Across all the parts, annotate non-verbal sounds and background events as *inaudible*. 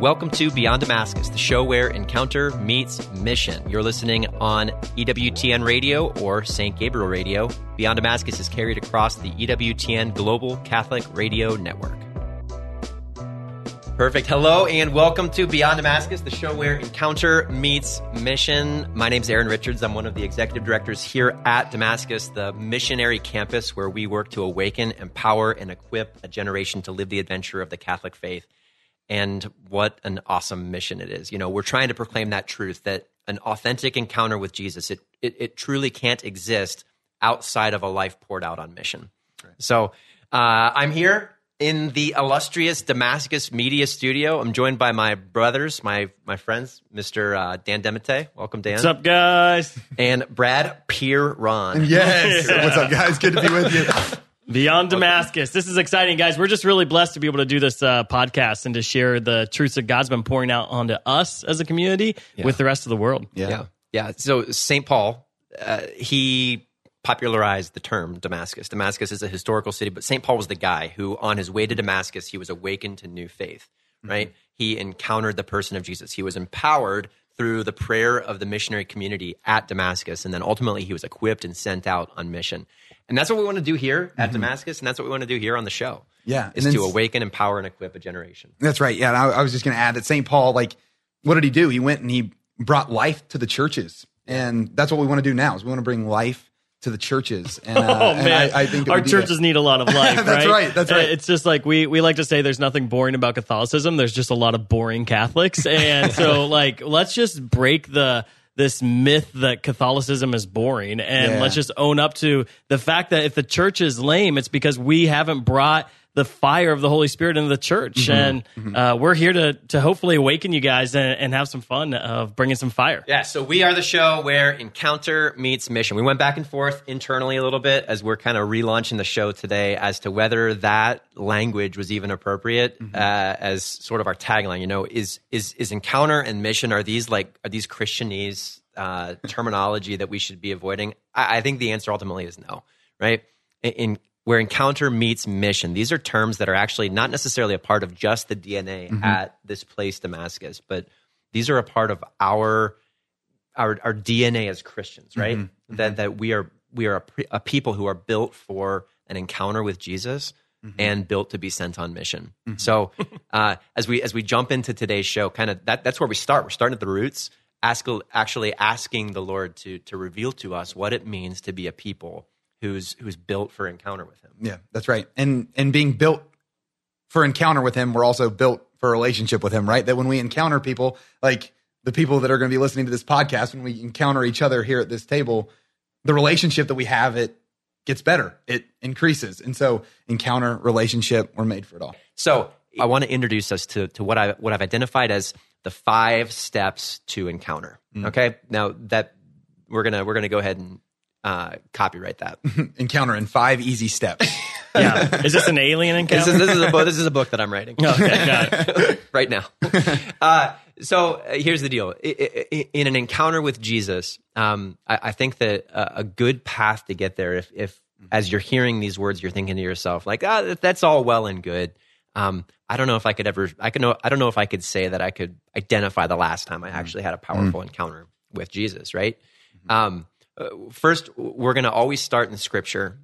Welcome to Beyond Damascus, the show where encounter meets mission. You're listening on EWTN Radio or St. Gabriel Radio. Beyond Damascus is carried across the EWTN Global Catholic Radio Network. Perfect. Hello and welcome to Beyond Damascus, the show where encounter meets mission. My name is Aaron Richards. I'm one of the executive directors here at Damascus, the missionary campus where we work to awaken, empower, and equip a generation to live the adventure of the Catholic faith and what an awesome mission it is. You know, we're trying to proclaim that truth that an authentic encounter with Jesus, it, it, it truly can't exist outside of a life poured out on mission. Right. So uh, I'm here in the illustrious Damascus Media Studio. I'm joined by my brothers, my my friends, Mr. Uh, Dan DeMatte. Welcome, Dan. What's up, guys? And Brad Pierron. Yes. yeah. *laughs* What's up, guys? Good to be with you. Beyond Damascus. This is exciting, guys. We're just really blessed to be able to do this uh, podcast and to share the truths that God's been pouring out onto us as a community yeah. with the rest of the world. Yeah. Yeah. yeah. So, St. Paul, uh, he popularized the term Damascus. Damascus is a historical city, but St. Paul was the guy who, on his way to Damascus, he was awakened to new faith, right? Mm-hmm. He encountered the person of Jesus. He was empowered through the prayer of the missionary community at Damascus. And then ultimately, he was equipped and sent out on mission. And that's what we want to do here at mm-hmm. Damascus, and that's what we want to do here on the show. Yeah, is to awaken, empower, and equip a generation. That's right. Yeah, I, I was just going to add that St. Paul, like, what did he do? He went and he brought life to the churches, and that's what we want to do now. Is we want to bring life to the churches. And, uh, *laughs* oh man, I, I, think our churches need a lot of *laughs* life. that's right? right. That's right. It's just like we we like to say, there's nothing boring about Catholicism. There's just a lot of boring Catholics, and *laughs* so like let's just break the this myth that Catholicism is boring. And yeah. let's just own up to the fact that if the church is lame, it's because we haven't brought the fire of the Holy Spirit in the church. Mm-hmm. And mm-hmm. Uh, we're here to to hopefully awaken you guys and, and, have some fun of bringing some fire. Yeah, so we are the show where encounter meets mission. We went back and forth internally a little bit as we're kind of relaunching the show today as to whether that language was even appropriate mm-hmm. uh, as sort of our tagline. You know, is is is encounter and mission are these like are these Christianese uh, terminology that we should be avoiding? I, I think the answer ultimately is no. Right? In, where encounter meets mission. These are terms that are actually not necessarily a part of just the DNA mm-hmm. at this place, Damascus, but these are a part of our our, our DNA as Christians, right? Mm-hmm. That that we are we are a, a, people who are built for an encounter with Jesus mm-hmm. and built to be sent on mission. Mm-hmm. So *laughs* uh, as we as we jump into today's show, kind of that that's where we start. We're starting at the roots, ask, actually asking the Lord to to reveal to us what it means to be a people who's who's built for encounter with him. Yeah, that's right. And and being built for encounter with him, we're also built for relationship with him, right? That when we encounter people, like the people that are going to be listening to this podcast, when we encounter each other here at this table, the relationship that we have it gets better. It increases. And so encounter, relationship, we're made for it all. So I want to introduce us to, to what I what I've identified as the five steps to encounter. Mm. Okay. Now that we're gonna we're gonna go ahead and uh, copyright that. *laughs* encounter in five easy steps. *laughs* yeah. Is this an alien encounter? This is, this is, a, book, this is a book that I'm writing. *laughs* Okay, got it. right now. Uh, so uh, here's the deal. In an encounter with Jesus, um, I, I, think that a, a, good path to get there, if, if as you're hearing these words, you're thinking to yourself, like, ah, that's all well and good. Um, I don't know if I could ever, I could know, I don't know if I could say that I could identify the last time I actually had a powerful mm. encounter with Jesus, right? Mm-hmm. Um, uh, first, we're going to always start in Scripture.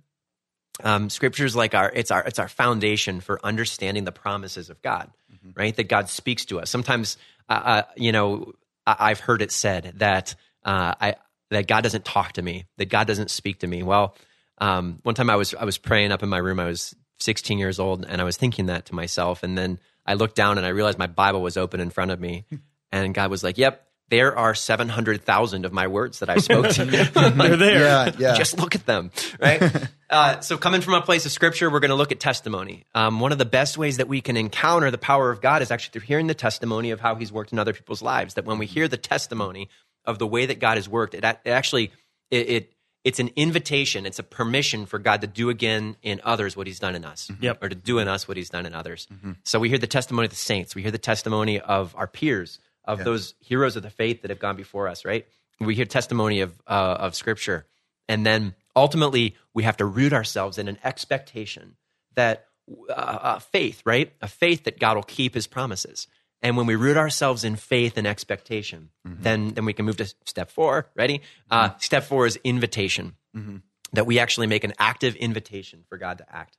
Um, scripture is like our it's our it's our foundation for understanding the promises of God, mm-hmm. right? That God speaks to us. Sometimes, uh, uh, you know, I, have heard it said that uh, I that God doesn't talk to me, that God doesn't speak to me. Well, um, one time I was I was praying up in my room. I was 16 years old, and I was thinking that to myself. And then I looked down and I realized my Bible was open in front of me, *laughs* and God was like, "Yep, there are 700,000 of my words that I spoke to you. *laughs* They're there. Yeah, yeah. Just look at them, right? *laughs* uh, so, coming from a place of scripture, we're going to look at testimony. Um, one of the best ways that we can encounter the power of God is actually through hearing the testimony of how He's worked in other people's lives. That when we hear the testimony of the way that God has worked, it, it actually it, it it's an invitation, it's a permission for God to do again in others what He's done in us, yep. or to do in us what He's done in others. Mm-hmm. So we hear the testimony of the saints, we hear the testimony of our peers of yeah. those heroes of the faith that have gone before us, right? We hear testimony of, uh, of Scripture. And then ultimately, we have to root ourselves in an expectation that uh, faith, right? A faith that God will keep his promises. And when we root ourselves in faith and expectation, then then we can move to step four. Ready? Uh, step four is invitation. That we actually make an active invitation for God to act,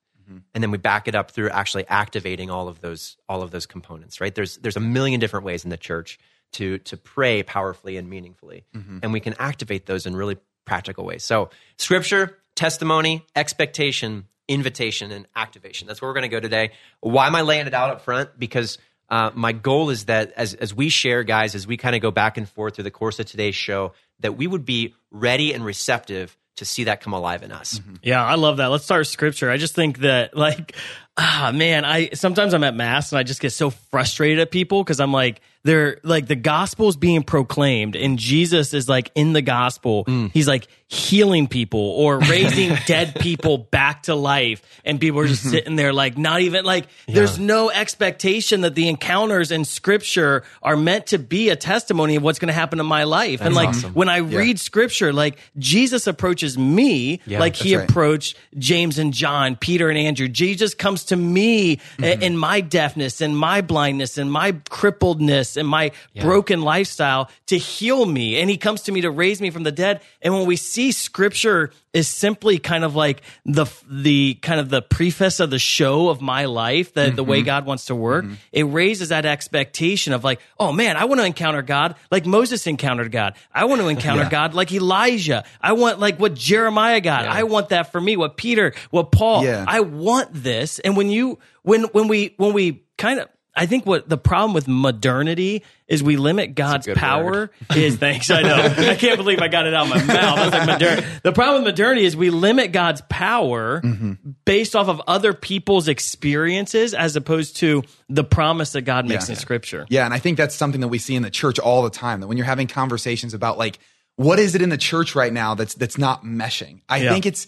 and then we back it up through actually activating all of those all of those components. Right? There's there's a million different ways in the church to to pray powerfully and meaningfully, and we can activate those in really practical ways. So, scripture, testimony, expectation, invitation, and activation. That's where we're going to go today. Why am I laying it out up front? Because uh, my goal is that as, as we share, guys, as we kind of go back and forth through the course of today's show, that we would be ready and receptive to see that come alive in us. Yeah, I love that. Let's start scripture. I just think that like ah man, I sometimes I'm at mass and I just get so frustrated at people because I'm like they're like the gospel is being proclaimed and Jesus is like in the gospel. He's like healing people or *laughs* raising dead people back to life and people are just sitting there like not even like there's no expectation that the encounters in scripture are meant to be a testimony of what's going to happen in my life. and like when I read scripture like Jesus approaches me Yeah, like he that's right. approached James and John, Peter and Andrew. Jesus comes to me Mm-hmm. in my deafness and my blindness and my crippledness and my broken lifestyle to heal me. And he comes to me to raise me from the dead. And when we see scripture is simply kind of like the the kind of the preface of the show of my life, the, the Mm-hmm. way God wants to work, it raises that expectation of like, oh man, I want to encounter God like Moses encountered God. I want to *laughs* encounter God like Elijah. I want like what Jeremiah got. I want that for me. What Peter, what Paul. Yeah. I want this. And when you when when we when we kind of I think what the problem with modernity is we limit God's power word. *laughs* is thanks. I know. I can't believe I got it out of my mouth. Like. The problem with modernity is we limit God's power mm-hmm. based off of other people's experiences as opposed to the promise that God makes Yeah. in scripture. Yeah, and I think that's something that we see in the church all the time. That when you're having conversations about like what is it in the church right now that's that's not meshing, I Yeah. think it's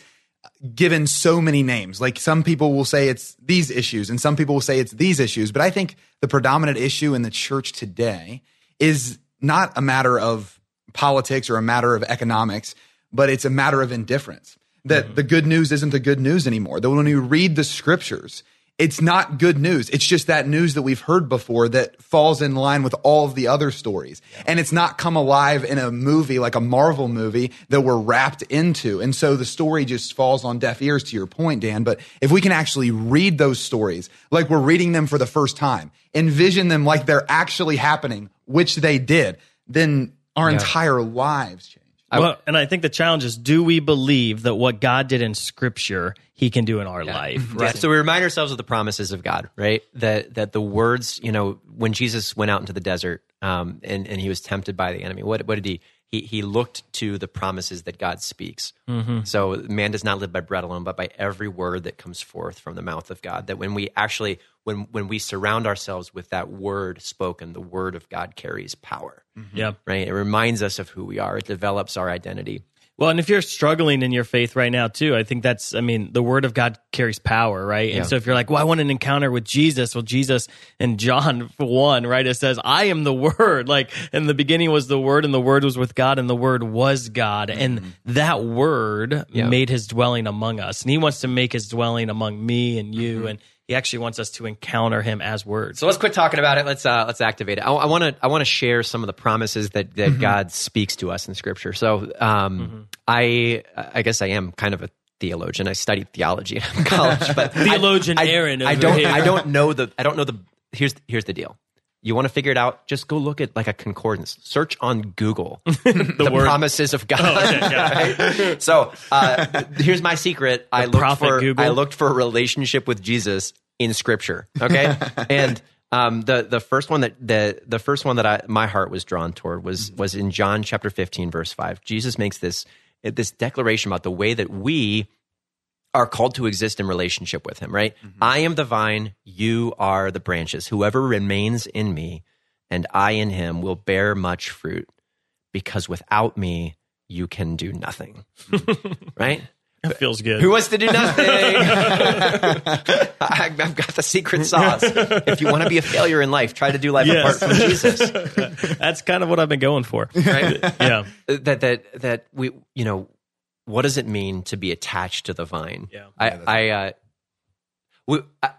given so many names. Like some people will say it's these issues, and some people will say it's these issues. But I think the predominant issue in the church today is not a matter of politics or a matter of economics, but it's a matter of indifference. That mm-hmm. the good news isn't the good news anymore. That when you read the scriptures, it's not good news. It's just that news that we've heard before that falls in line with all of the other stories. And it's not come alive in a movie like a Marvel movie that we're wrapped into. And so the story just falls on deaf ears to your point, Dan. But if we can actually read those stories like we're reading them for the first time, envision them like they're actually happening, which they did, then our entire lives change. well, and I think the challenge is do we believe that what God did in scripture he can do in our life? Mm-hmm. Right. So we remind ourselves of the promises of God, right? That that the words, you know, when Jesus went out into the desert um, and and he was tempted by the enemy, what what did he? He he looked to the promises that God speaks. Mm-hmm. So man does not live by bread alone, but by every word that comes forth from the mouth of God. That when we actually when when we surround ourselves with that word spoken, the word of God carries power. Mm-hmm. Yeah. Right? It reminds us of who we are. It develops our identity. Well, and if you're struggling in your faith right now too, I think that's I mean, the word of God carries power, right? Yeah. And so if you're like, "Well, I want an encounter with Jesus." Well, Jesus in John *laughs* 1, right, it says, "I am the word." *laughs* Like, in the beginning was the word and the word was with God and the word was God. And mm-hmm. that word Yeah. made his dwelling among us. And he wants to make his dwelling among me and you mm-hmm. and he actually wants us to encounter him as words. So let's quit talking about it. Let's uh, let's activate it. I want to I want to share some of the promises that that God speaks to us in Scripture. So um, I I guess I am kind of a theologian. I studied theology in *laughs* college, but Theologian I, I, Aaron I don't here. I don't know the I don't know the here's here's the deal. You want to figure it out? Just go look at like a concordance. Search on Google *laughs* the, word. promises of God. *laughs* Right? So uh, here's my secret. I looked for Google. I looked for a relationship with Jesus in Scripture. Okay, *laughs* and um, the the first one that the the first one that I my heart was drawn toward was was in John chapter 15 verse 5. Jesus makes this this declaration about the way that we are called to exist in relationship with him, right? Mm-hmm. I am the vine, you are the branches. Whoever remains in me and I in him will bear much fruit because without me you can do nothing. Mm-hmm. right? It feels good. Who wants to do nothing? I, *laughs* *laughs* I've got the secret sauce. If you want to be a failure in life, try to do life Yes. apart from Jesus. *laughs* That's kind of what I've been going for. Right? Yeah. that that that we you know what does it mean to be attached to the vine Yeah. i i uh we I,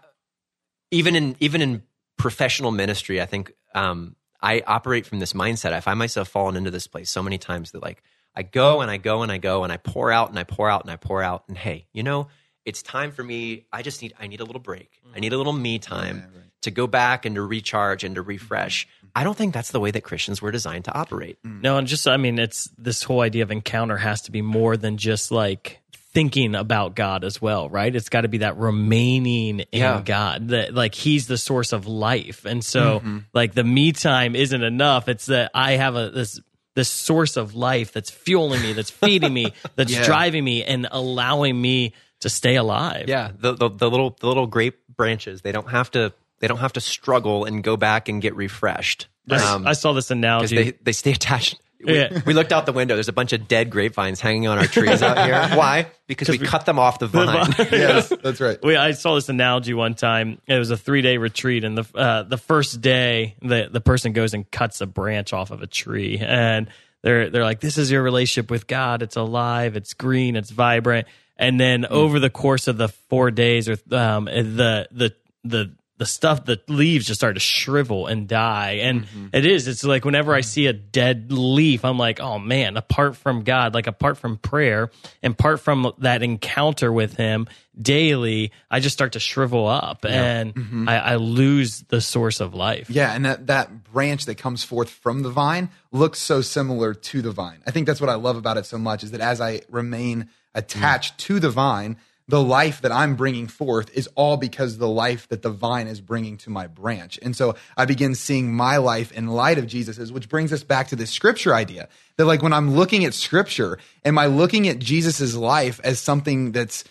even in even in professional ministry, I think um, I operate from this mindset. I find myself falling into this place so many times that like I go and I go and I go and I pour out and I pour out and I pour out and hey, you know, it's time for me. I just need I need a little break. I need a little me time to go back and to recharge and to refresh. I don't think that's the way that Christians were designed to operate. Mm. No, and just I mean, it's this whole idea of encounter has to be more than just like thinking about God as well, right? It's got to be that remaining in Yeah. God, that like He's the source of life, and so mm-hmm. like the me time isn't enough. It's that I have a this this source of life that's fueling me, that's feeding me, *laughs* that's Yeah. driving me, and allowing me to stay alive. Yeah, the, the the little the little grape branches, they don't have to they don't have to struggle and go back and get refreshed. I, Um, I saw this analogy. they, they stay attached. We, Yeah. we looked out the window. There's a bunch of dead grapevines hanging on our trees out here. *laughs* Why? Because we, cut them off the vine. *laughs* yes, that's right. we, I saw this analogy one time. It was a three day retreat, and the uh, the first day, the the person goes and cuts a branch off of a tree, and they're they're like, "This is your relationship with God. It's alive. It's green. It's vibrant." And then over the course of the four days, or um, the the the the stuff, the leaves just start to shrivel and die. And mm-hmm. it is. It's like whenever I mm-hmm. see a dead leaf, I'm like, oh man, apart from God, like apart from prayer and apart from that encounter with Him daily, I just start to shrivel up and mm-hmm. I, I lose the source of life. Yeah, and that that branch that comes forth from the vine looks so similar to the vine. I think that's what I love about it so much is that as I remain attached mm. to the vine, the life that I'm bringing forth is all because the life that the vine is bringing to my branch. And so I begin seeing my life in light of Jesus's, which brings us back to this scripture idea that like when I'm looking at scripture, am I looking at Jesus's life as something that's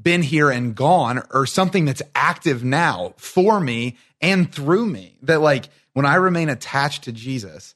been here and gone or something that's active now for me and through me that like when i remain attached to jesus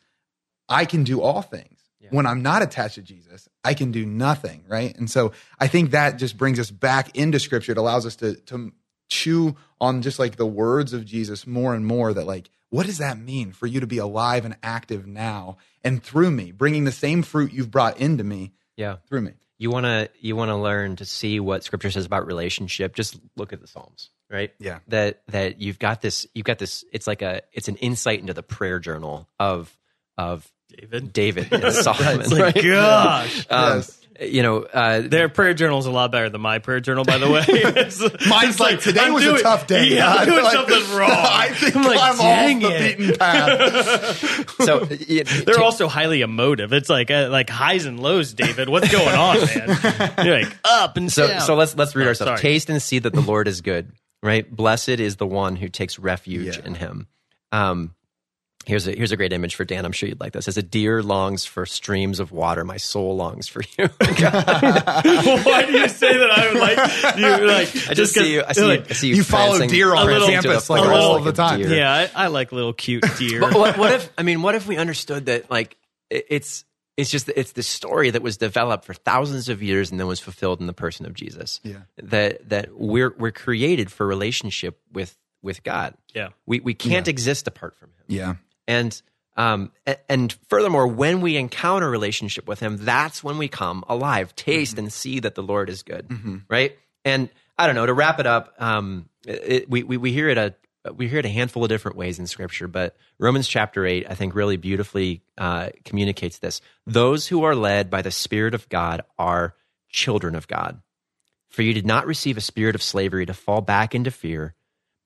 i can do all things when i'm not attached to jesus i can do nothing right and so i think that just brings us back into scripture it allows us to to chew on just like the words of jesus more and more that like what does that mean for you to be alive and active now and through me bringing the same fruit you've brought into me yeah. through me You want to you want to learn to see what scripture says about relationship. Just look at the Psalms, right? Yeah. That that you've got this you've got this it's like a it's an insight into the prayer journal of of David. David and *laughs* Solomon. It's like, right? gosh. Um, Yes. You know, uh, Their prayer journal is a lot better than my prayer journal, by the way. *laughs* *laughs* It's- Mine's it's like, today I'm was doing- a tough day. Yeah, I'm God. doing Like, something wrong. I think I'm I'm, like, off dang the it. beaten path. so it, They're also highly emotive. It's like uh, like highs and lows, David. What's going on, man? You're like up and so down. so let's let's read Oh, ourselves. sorry. Taste and see that the Lord is good. Right, blessed is the one who takes refuge Yeah. in Him. Um, here's a here's a great image for Dan. I'm sure you'd like this. As a deer longs for streams of water, my soul longs for you. *laughs* Why do you say that? I would like you like I just see you. I see, you, I see you. You follow deer on prancing to campus, the like, all like the time. deer. Yeah, I, I like little cute *laughs* deer. But what, what if? I mean, what if we understood that? Like, it- it's it's just it's this story that was developed for thousands of years and then was fulfilled in the person of Jesus. Yeah. That that we're we're created for relationship with with God. Yeah. We we can't exist apart from Him. Yeah. And um and furthermore, when we encounter relationship with Him, that's when we come alive. Taste and see that the Lord is good, right? And I don't know. To wrap it up, um, it, we, we we hear it a we hear it a handful of different ways in Scripture, but Romans chapter eight, I think, really beautifully uh, communicates this. Those who are led by the Spirit of God are children of God. For you did not receive a spirit of slavery to fall back into fear,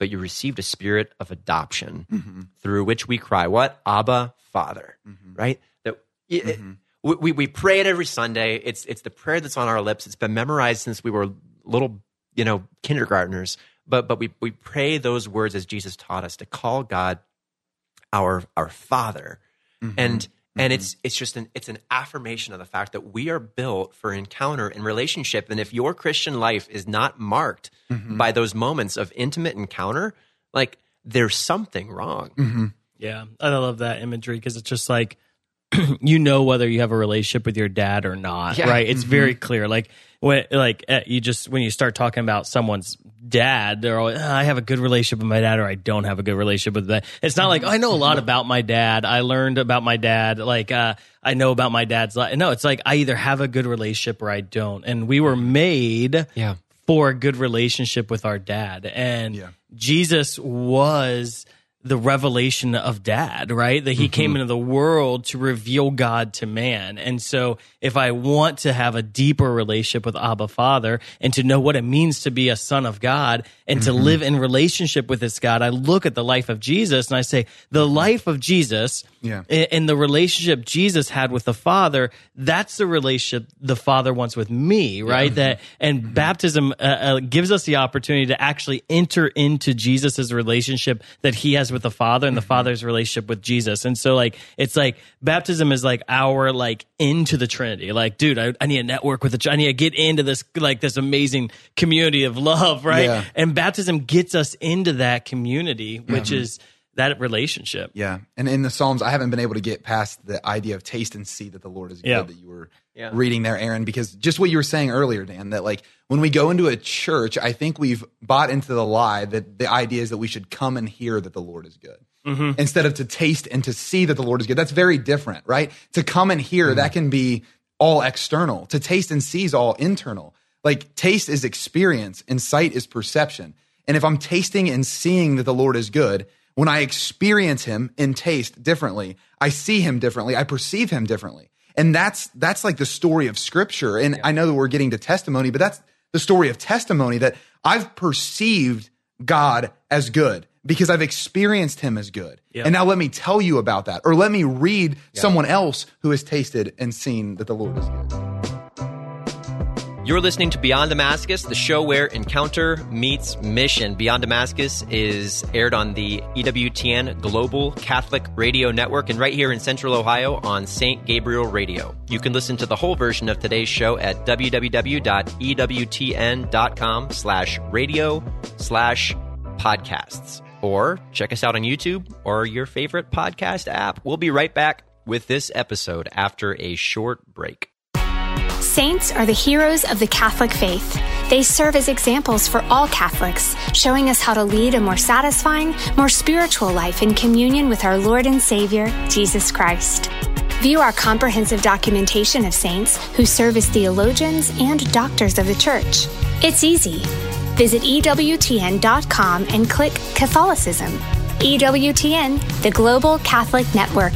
but you received a spirit of adoption mm-hmm. through which we cry, What? Abba, Father. Mm-hmm. Right? That it- it- mm-hmm. we, we, we pray it every Sunday. It's, it's the prayer that's on our lips. It's been memorized since we were little, you know, kindergartners. But, but we, we pray those words as Jesus taught us to call God our, our Father. And and mm-hmm. it's it's just an it's an affirmation of the fact that we are built for encounter and relationship. And if your Christian life is not marked mm-hmm. by those moments of intimate encounter, like there's something wrong. Mm-hmm. Yeah, I love that imagery because it's just like *clears throat* you know whether you have a relationship with your dad or not, Yeah. right? It's very clear. Like when like uh, you just when you start talking about someone's dad, they're always, "Ah, I have a good relationship with my dad or I don't have a good relationship with that. It's not like I know a lot about my dad. I learned about my dad. Like uh, I know about my dad's life. No, it's like I either have a good relationship or I don't. And we were made Yeah. for a good relationship with our dad. And Yeah. Jesus was the revelation of dad, right? That he mm-hmm. came into the world to reveal God to man. And so if I want to have a deeper relationship with Abba Father and to know what it means to be a son of God and to mm-hmm. live in relationship with this God, I look at the life of Jesus and I say, the mm-hmm. life of Jesus Yeah. and the relationship Jesus had with the Father, that's the relationship the Father wants with me, right? That and baptism uh, uh, gives us the opportunity to actually enter into Jesus's relationship that He has with the Father and the mm-hmm. Father's relationship with Jesus. And so, like, it's like baptism is like our like into the Trinity. Like, dude, I, I need to network with the. I need to get into this like this amazing community of love, right? Yeah. And baptism gets us into that community, which mm-hmm. is that relationship. Yeah. And in the Psalms, I haven't been able to get past the idea of taste and see that the Lord is good that you were Yeah. reading there, Aaron, because just what you were saying earlier, Dan, that like when we go into a church, I think we've bought into the lie that the idea is that we should come and hear that the Lord is good. Mm-hmm. Instead of to taste and to see that the Lord is good. That's very different, right? To come and hear, mm-hmm. that can be all external. To taste and see is all internal. Like taste is experience and sight is perception. And if I'm tasting and seeing that the Lord is good, when I experience him in taste differently, I see him differently, I perceive him differently. And that's that's like the story of scripture. And I know that we're getting to testimony, but that's the story of testimony that I've perceived God as good because I've experienced him as good. Yeah. And now let me tell you about that or let me read someone else who has tasted and seen that the Lord is good. You're listening to Beyond Damascus, the show where encounter meets mission. Beyond Damascus is aired on the EWTN Global Catholic Radio Network and right here in Central Ohio on St. Gabriel Radio. You can listen to the whole version of today's show at www.ewtn.com slash radio slash podcasts. Or check us out on YouTube or your favorite podcast app. We'll be right back with this episode after a short break. Saints are the heroes of the Catholic faith. They serve as examples for all Catholics, showing us how to lead a more satisfying, more spiritual life in communion with our Lord and Savior, Jesus Christ. View our comprehensive documentation of saints who serve as theologians and doctors of the Church. It's easy. Visit EWTN.com and click Catholicism. EWTN, the Global Catholic Network.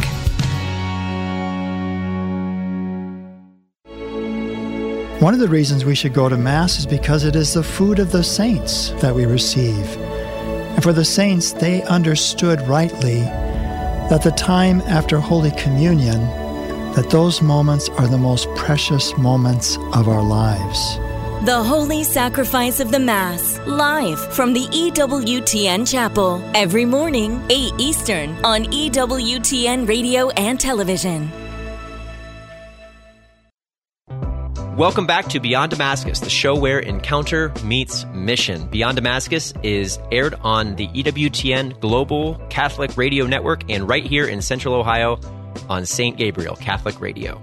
One of the reasons we should go to Mass is because it is the food of the saints that we receive. And for the saints, they understood rightly that the time after Holy Communion, that those moments are the most precious moments of our lives. The Holy Sacrifice of the Mass, live from the EWTN Chapel, every morning, 8 Eastern, on EWTN Radio and Television. Welcome back to Beyond Damascus, the show where encounter meets mission. Beyond Damascus is aired on the EWTN Global Catholic Radio Network and right here in Central Ohio on St. Gabriel Catholic Radio.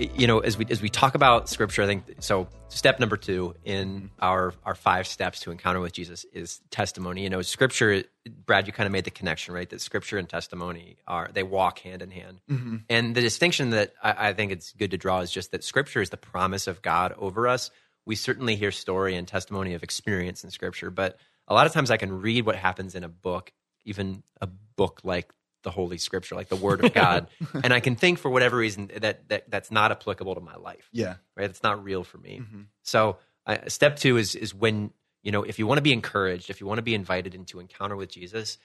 You know, as we as we talk about scripture, I think so step number 2 in mm-hmm. our our five steps to encounter with Jesus is testimony. You know, scripture Brad, you kind of made the connection, right? That scripture and testimony are they walk hand in hand. Mm-hmm. And the distinction that I, I think it's good to draw is just that scripture is the promise of God over us. We certainly hear story and testimony of experience in scripture, but a lot of times I can read what happens in a book, even a book like the Holy Scripture, like the Word of God, and I can think for whatever reason that, that that's not applicable to my life Yeah. right? It's not real for me. So uh, step two is is when you know if you want to be encouraged, if you want to be invited into encounter with Jesus,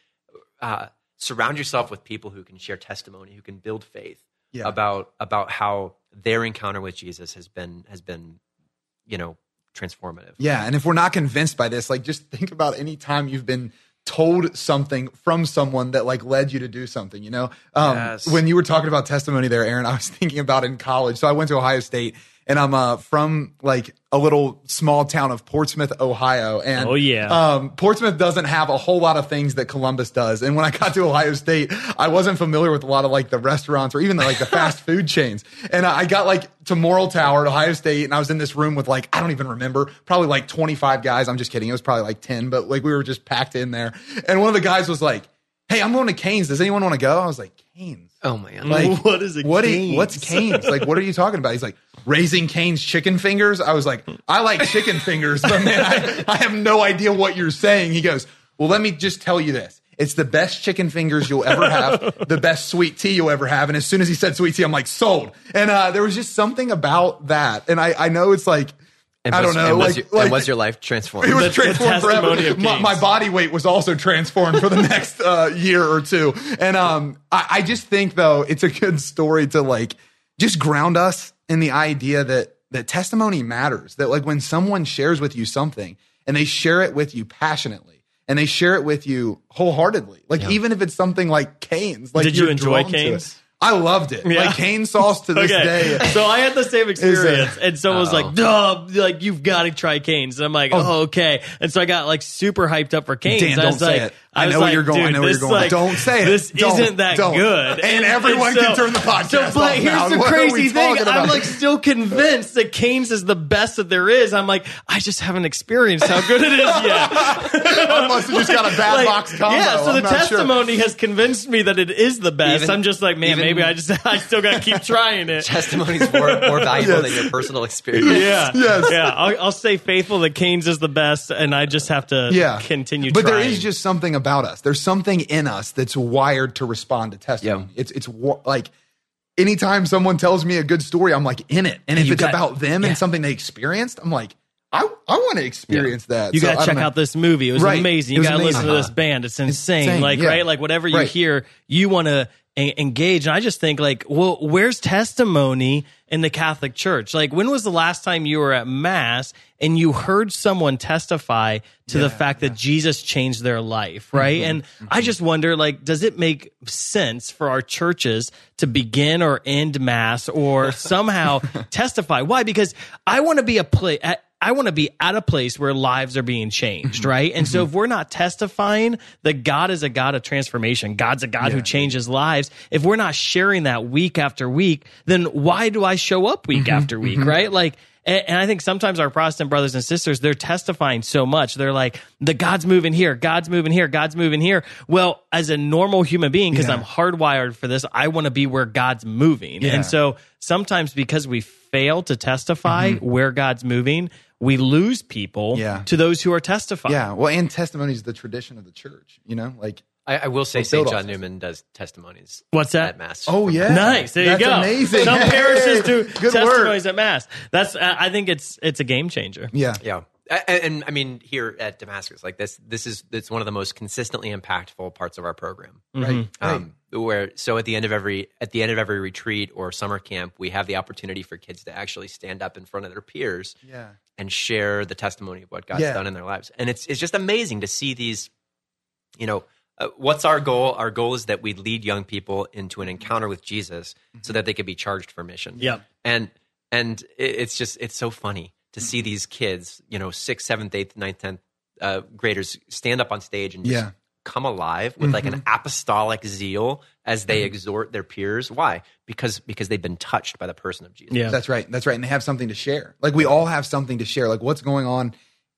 uh, surround yourself with people who can share testimony, who can build faith Yeah. about about how their encounter with Jesus has been has been, you know, transformative. Yeah, and if we're not convinced by this, like just think about any time you've been told something from someone that like led you to do something, you know? Um Yes. when you were talking about testimony there, Aaron, I was *laughs* thinking about in college. So I went to Ohio State and I'm uh from like a little small town of Portsmouth, Ohio. And Oh, yeah. um Portsmouth doesn't have a whole lot of things that Columbus does. And when I got to Ohio State, I wasn't familiar with a lot of like the restaurants or even the, like the *laughs* fast food chains. And I got like to Morrill Tower at Ohio State and I was in this room with like I don't even remember, probably like 25 guys. I'm just kidding. It was probably like 10, but like we were just packed in there. And one of the guys was like, "Hey, I'm going to Canes. Does anyone want to go?" I was like, "Canes." Oh man. Like *laughs* What is it? what do- Cane's? what's Canes? Like what are you talking about? He's like raising Cane's chicken fingers. I was like, I like chicken fingers, but man, I, I have no idea what you're saying. He goes, Well, let me just tell you this. It's the best chicken fingers you'll ever have, the best sweet tea you'll ever have. And as soon as he said sweet tea, I'm like, sold. And uh, there was just something about that. And I, I know it's like And I was- don't know, And was, like- your, and like- was your life transformed? it was The- the transformed forever. My, my body weight was also transformed for the *laughs* next uh, year or two. And um, I, I just think though it's a good story to like just ground us in the idea that that testimony matters. That like when someone shares with you something and they share it with you passionately and they share it with you wholeheartedly, like even if it's something like Canes, like Did you you're enjoy drawn to. Cane's? I loved it. Yeah. Like cane sauce to this *laughs* day. So I had the same experience, and someone was like, oh. "Duh, like you've got to try Canes." And I'm like, "Oh, okay." And so I got like super hyped up for Canes. Dan, I was like, it. I was know where like, you're going. I know where this, you're going. like, Don't say it. This Don't. isn't that Don't. good. And everyone can turn the podcast So, *laughs* but off here's now. the What crazy thing: talking I'm like still convinced that Canes is the best that there is. I'm like, I just haven't experienced how good it is *laughs* yet. I must have just got a bad Like, box combo. Yeah, so I'm the not sure. testimony has convinced me that it is the best. Even- I'm just like, man, even- maybe I just *laughs* I still got to keep trying it. Testimony's more, more valuable than your personal experience. Yeah, Yes. yeah. I'll, I'll stay faithful that Canes is the best, and I just have to yeah. continue. But trying. there is just something about us. There's something in us that's wired to respond to testimony. Yeah. It's it's like anytime someone tells me a good story, I'm like in it. And if you it's got- about them yeah. and something they experienced, I'm like, I I want to experience that. You So, got to check know. out this movie. It was Right. amazing. You got to listen to this band. It's insane. insane, Like yeah. right, like whatever you Right. hear, you want to engage. And I just think like, well, where's testimony in the Catholic Church? Like, when was the last time you were at mass and you heard someone testify to the fact that Jesus changed their life? Right. Mm-hmm. And I just wonder, like, does it make sense for our churches to begin or end mass or *laughs* somehow testify? Why? Because I want to be a play. I want to be at a place where lives are being changed, Mm-hmm. right? And so if we're not testifying that God is a God of transformation, God's a God who changes lives, if we're not sharing that week after week, then why do I show up week Mm-hmm. after week, right? Like, and, I think sometimes our Protestant brothers and sisters, they're testifying so much. They're like, the God's moving here, God's moving here, God's moving here. Well, as a normal human being, because Yeah. I'm hardwired for this, I want to be where God's moving. Yeah. And so sometimes because we fail to testify where God's moving, we lose people. Yeah. to those who are testifying. Yeah, well, and testimony is the tradition of the church. You know, like I, I will say St. John this. Newman does testimonies. What's that? At Mass. oh yeah, Nice. There That's you go. Amazing. Some parishes do good testimonies work. at mass. That's. Uh, I think it's it's a game changer. Yeah, Yeah. A- And, and I mean, here at Damascus, like this, this is it's one of the most consistently impactful parts of our program. right. right. Um, where so at the end of every at the end of every retreat or summer camp, we have the opportunity for kids to actually stand up in front of their peers yeah, and share the testimony of what God's Yeah. done in their lives. And it's it's just amazing to see these. You know, uh, what's our goal? Our goal is that we lead young people into an encounter with Jesus, so that they could be charged for mission. Yeah, and and it's just it's so funny to see these kids, you know, sixth, seventh, eighth, ninth, tenth uh, graders stand up on stage and just Yeah. come alive with like an apostolic zeal as they exhort their peers. Why? Because because they've been touched by the person of Jesus. Yeah. That's right. That's right. And they have something to share. Like we all have something to share. Like what's going on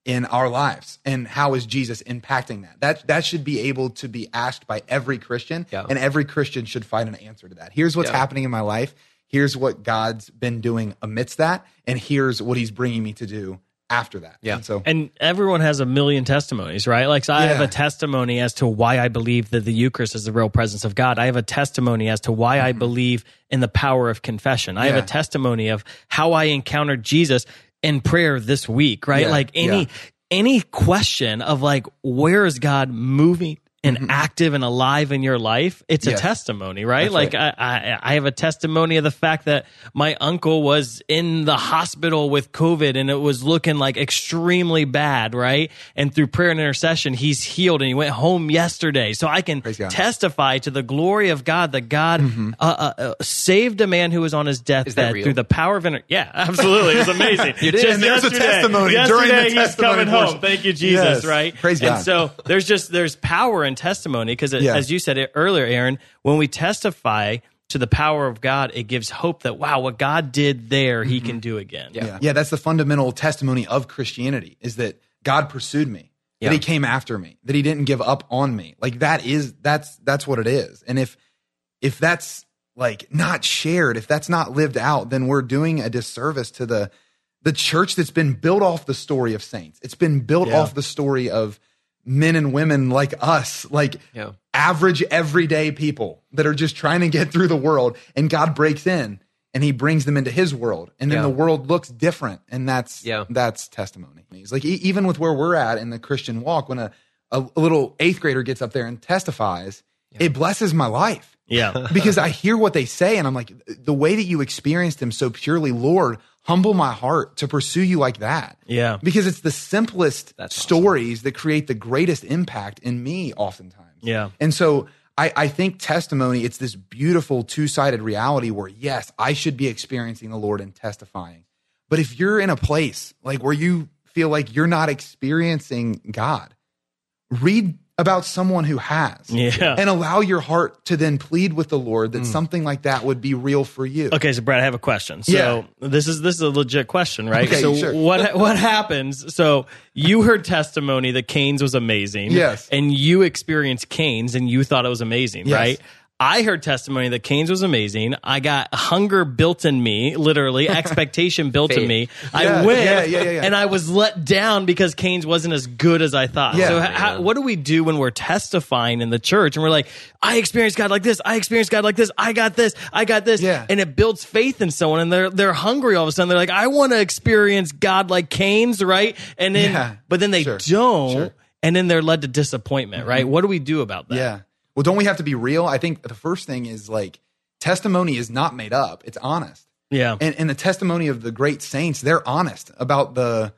in our lives and how is Jesus impacting that? That that should be able to be asked by every Christian Yeah. and every Christian should find an answer to that. Here's what's Yeah. happening in my life. Here's what God's been doing amidst that and here's what he's bringing me to do after that. Yeah. And so And everyone has a million testimonies, right? Like, so I have a testimony as to why I believe that the Eucharist is the real presence of God. I have a testimony as to why I believe in the power of confession. I have Mm-hmm. A testimony of how I encountered Jesus in prayer this week, right? Yeah. Like any, Yeah. any question of like, where is God moving? And active and alive in your life, it's a Mm-hmm. Testimony, right? That's like right. I, I, I have a testimony of the fact that my uncle was in the hospital with COVID and it was looking like extremely bad, right? And through prayer and intercession, he's healed and he went home yesterday. So I can. Mm-hmm. testify to the glory of God that God uh, uh, uh, saved a man who was on his deathbed through the power of inter- yeah, *laughs* absolutely, it was amazing. *laughs* You did? Just And there's a yesterday- testimony Yesterday, during the he's testimony coming portion. home. Thank you, Jesus. Yes. Right? Praise And God. so there's just there's power in testimony because Yeah. as you said it earlier, Aaron, when we testify to the power of God, it gives hope that wow, what God did there, He can mm-hmm. do again. Yeah. Yeah. yeah, that's the fundamental testimony of Christianity is that God pursued me Yeah. that he came after me, that he didn't give up on me. Like that is that's that's what it is. And if if that's like not shared, if that's not lived out, then we're doing a disservice to the the church that's been built off the story of saints. It's been built Yeah. off the story of men and women like us, like Yeah. average everyday people that are just trying to get through the world and God breaks in and he brings them into his world and then Yeah. the world looks different and that's Yeah. that's testimony. It's like e- even with where we're at in the Christian walk when a a, a little 8th grader gets up there and testifies, it blesses my life Yeah. *laughs* because I hear what they say and I'm like, the way that you experienced him so purely, Lord, humble my heart to pursue you like that. Yeah. Because it's the simplest That's awesome. stories that create the greatest impact in me oftentimes. Yeah. And so I, I think testimony, it's this beautiful two sided reality where, yes, I should be experiencing the Lord and testifying. But if you're in a place like where you feel like you're not experiencing God, read about someone who has. Yeah. And allow your heart to then plead with the Lord that mm. something like that would be real for you. Okay, so Brad, I have a question. So Yeah. this is this is a legit question, right? Okay, so sure. what what happens? So you heard testimony that Canes was amazing, Yes. and you experienced Canes and you thought it was amazing, Yes. right? I heard testimony that Canes was amazing. I got hunger built in me, literally *laughs* expectation built in me. Yeah, I went, yeah, yeah, yeah, yeah. and I was let down because Canes wasn't as good as I thought. Yeah. so, how, what do we do when we're testifying in the church and we're like, "I experienced God like this. I experienced God like this. I got this. I got this." Yeah. and it builds faith in someone and they're they're hungry all of a sudden they're like i want to experience god like Cane's right and then Yeah. but then they Sure. don't Sure. and then they're led to disappointment right mm-hmm. what do we do about that Yeah. Well, don't we have to be real? I think the first thing is like testimony is not made up, it's honest. yeah And, and the testimony of the great saints, they're honest about the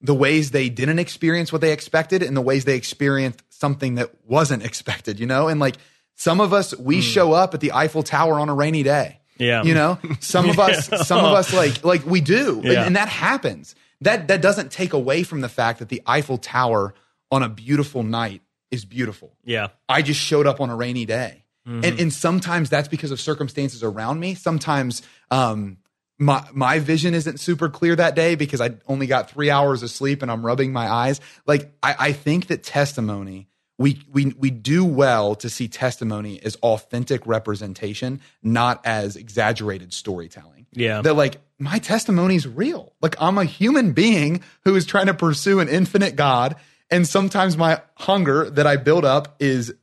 the ways they didn't experience what they expected and the ways they experienced something that wasn't *laughs* expected, you know? And like some of us, we hmm. show up at the Eiffel Tower on a rainy day. Yeah. You know, some of *laughs* us, some of us *laughs* like, like we do. And- And, that happens. That, that doesn't take away from the fact that the Eiffel Tower on a beautiful night is beautiful. yeah I just showed up on a rainy day. Mm-hmm. And, and sometimes that's because of circumstances around me. Sometimes um, my, my vision isn't super clear that day because I only got three hours of sleep and I'm rubbing my eyes. Like, I, I think that testimony, we, we, we do well to see testimony as authentic representation, not as exaggerated storytelling. Yeah. That like, my testimony is real. Like, I'm a human being who is trying to pursue an infinite God. And sometimes my hunger that I build up is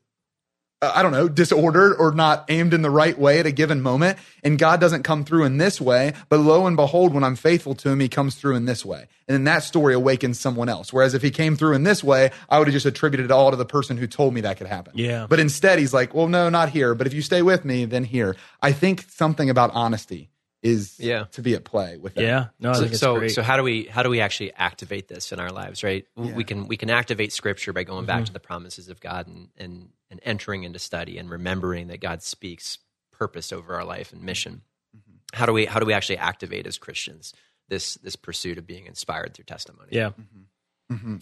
uh, I don't know, disordered or not aimed in the right way at a given moment. And God doesn't come through in this way. But lo and behold, when I'm faithful to him, he comes through in this way. And then that story awakens someone else. Whereas if he came through in this way, I would have just attributed it all to the person who told me that could happen. Yeah. But instead, he's like, well, no, not here. But if you stay with me, then here. I think something about honesty is Yeah. to be at play with that. yeah no so, so, so how do we how do we actually activate this in our lives right we can we can activate scripture by going Mm-hmm. back to the promises of god and, and and entering into study and remembering that god speaks purpose over our life and mission Mm-hmm. how do we how do we actually activate as christians this this pursuit of being inspired through testimony yeah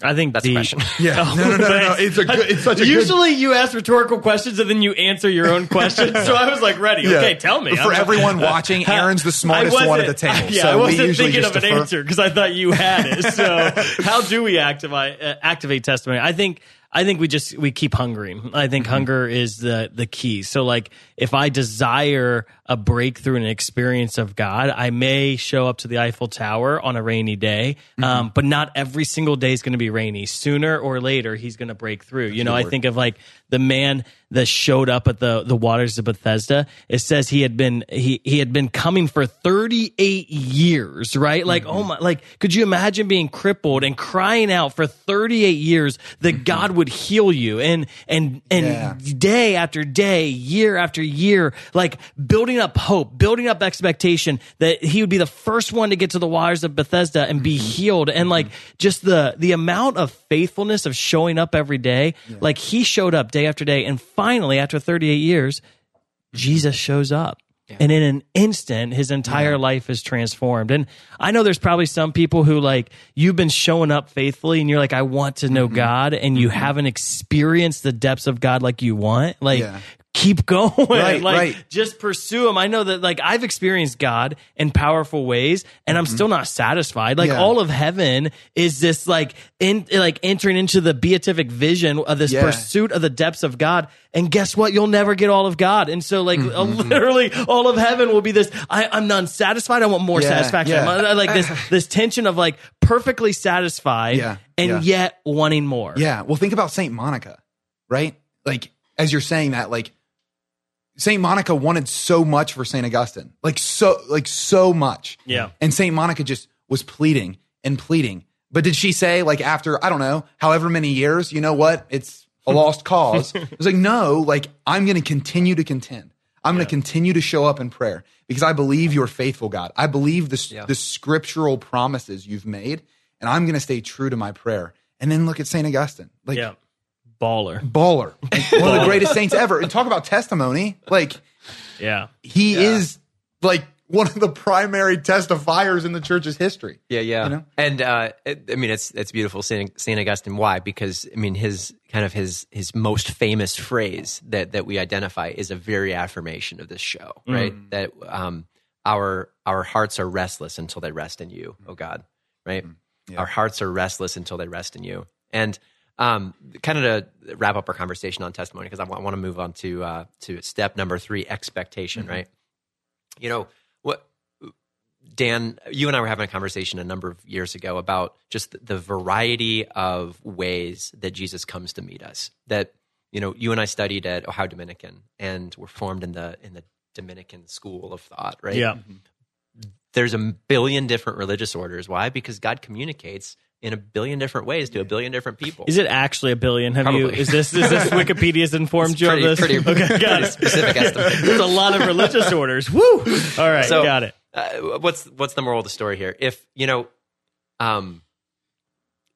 i think that's the, a question *laughs* Yeah. No, no, no, no, no. It's a *laughs* good, it's such a good Usually you ask rhetorical questions and then you answer your own questions. *laughs* so I was like, ready. Yeah. Okay, tell me. For I'm- everyone watching, Aaron's the smartest one at the wasn't- table. Yeah, so I wasn't usually thinking of an defer. answer because I thought you had it. So how do we activate uh, activate testimony? I think I think we just we keep hungering. I think hunger is the the key. So like if I desire a breakthrough and an experience of God, I may show up to the Eiffel Tower on a rainy day, um, but not every single day is going to be rainy. Sooner or later, He's going to break through. You know, I think of like the man that showed up at the the waters of Bethesda. It says he had been he he had been coming for 38 years, right? Like oh my like could you imagine being crippled and crying out for 38 years that God would heal you and and and Yeah. day after day, year after year, like building up hope, building up expectation that he would be the first one to get to the waters of Bethesda and be mm-hmm. healed. And like mm-hmm. just the the amount of faithfulness of showing up every day, like he showed up day after day. And finally, after 38 years, Jesus shows up. And in an instant, his entire life is transformed. And I know there's probably some people who like you've been showing up faithfully and you're like, I want to know mm-hmm. God, and you haven't experienced the depths of God like you want. Like, Yeah. Keep going. *laughs* Right, like right. just pursue him. I know that like I've experienced God in powerful ways and I'm still not satisfied. Like Mm-hmm. Yeah. all of heaven is this like in like entering into the beatific vision of this Yeah. pursuit of the depths of God. And guess what? You'll never get all of God. And so like uh, Mm-hmm. *laughs* literally all of heaven will be this I, I'm not satisfied. I want more Yeah, satisfaction. I like this *laughs* this tension of like perfectly satisfied Yeah, and yet wanting more. Yeah. Well, think about Saint Monica, right? Like as you're saying that, like Saint Monica wanted so much for Saint Augustine, like so, like so much. Yeah. And Saint Monica just was pleading and pleading. But did she say like after I don't know, however many years, you know what? It's a lost *laughs* cause. It was like no, like I'm going to continue to contend. I'm going to continue to show up in prayer because I believe you're faithful, God. I believe the Yeah. the scriptural promises you've made, and I'm going to stay true to my prayer. And then look at Saint Augustine, like Yeah. Baller. baller, *laughs* one of the greatest saints ever. And talk about testimony, like Yeah. he is like one of the primary testifiers in the church's history. Yeah, yeah. You know? And uh, it, I mean, it's it's beautiful, Saint, Saint Augustine. Why? Because I mean, his kind of his his most famous phrase that that we identify is a very affirmation of this show, right? That um, our our hearts are restless until they rest in you, oh God, right? Our hearts are restless until they rest in you, and um, kind of to wrap up our conversation on testimony, because I want, want to move on to uh, to step number three, expectation, right? You know what Dan, you and I were having a conversation a number of years ago about just the variety of ways that Jesus comes to meet us. That you know, you and I studied at Ohio Dominican and were formed in the in the Dominican school of thought, right? Yeah. There's a billion different religious orders. Why? Because God communicates in a billion different ways to a billion different people. Is it actually a billion? Have you? Is this is this *laughs* Wikipedia's informed It's you pretty- of this? pretty- okay, got it. specific estimate. *laughs* There's a lot of religious orders. Woo! All right, So- got it. uh, what's what's the moral of the story here? If you know, um,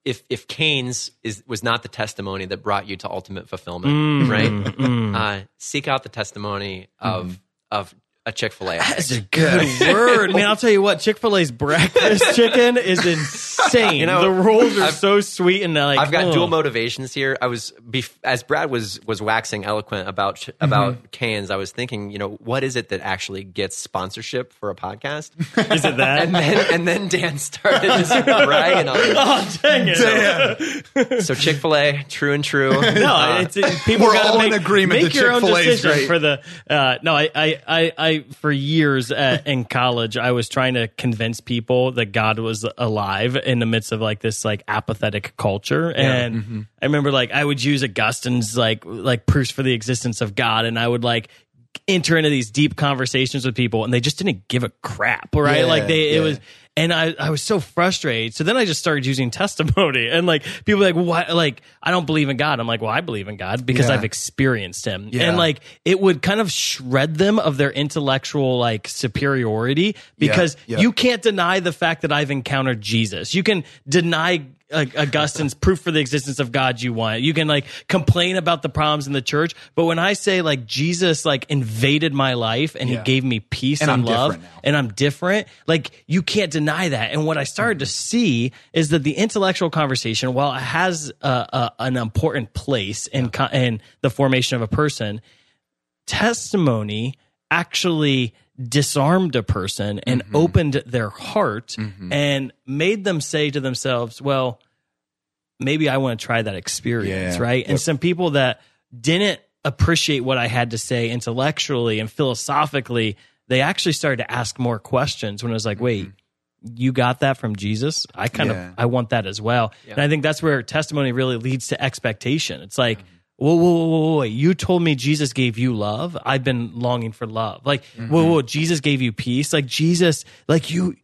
if if Cane's is was not the testimony that brought you to ultimate fulfillment, Mm, right? Uh, seek out the testimony of of a Chick Fil A. That's a good *laughs* word, man. I'll tell you what, Chick Fil A's breakfast *laughs* chicken is insane. You know, the rolls are I've- so sweet and like. I've got ugh. dual motivations here. I was bef- as Brad was was waxing eloquent about ch- about Cane's. I was thinking, you know, what is it that actually gets sponsorship for a podcast? *laughs* Is it that? and then and then Dan started just bragging on it. oh dang it! So Chick Fil A, true and true. No, it's it, people We're gotta all make, in agreement Make your own Chick-fil-A is decision great. for the. Uh, no, I, I, I, I, for years uh, in college, I was trying to convince people that God was alive in the midst of like this like apathetic culture, and Mm-hmm. I remember like I would use Augustine's like like proofs for the existence of God, and I would like enter into these deep conversations with people and they just didn't give a crap right? Yeah, like they it was and I, I was so frustrated. So then I just started using *laughs* testimony and like people were like, why? Like, I don't believe in God. I'm like, well, I believe in God because Yeah. I've experienced him. Yeah. And like, it would kind of shred them of their intellectual like superiority because yeah. you can't deny the fact that I've encountered Jesus. You can deny uh, Augustine's proof for the existence of God you want. You can like complain about the problems in the church, but when I say like Jesus like invaded my life and Yeah. he gave me peace And and, love and I'm different, like you can't deny that. And what I started to see is that the intellectual conversation, while it has uh, uh, an important place in co- in the formation of a person, testimony actually disarmed a person and Mm-hmm. opened their heart mm-hmm. and made them say to themselves, well, maybe I want to try that experience, Yeah. right? And some people that didn't appreciate what I had to say intellectually and philosophically, they actually started to ask more questions when I was like, mm-hmm. wait, you got that from Jesus? I kind Yeah. of I want that as well. And I think that's where testimony really leads to expectation. It's like, mm-hmm. Whoa, whoa, whoa, whoa, whoa, you told me Jesus gave you love. I've been longing for love. Like, whoa, whoa, Jesus gave you peace. Like Jesus, like you,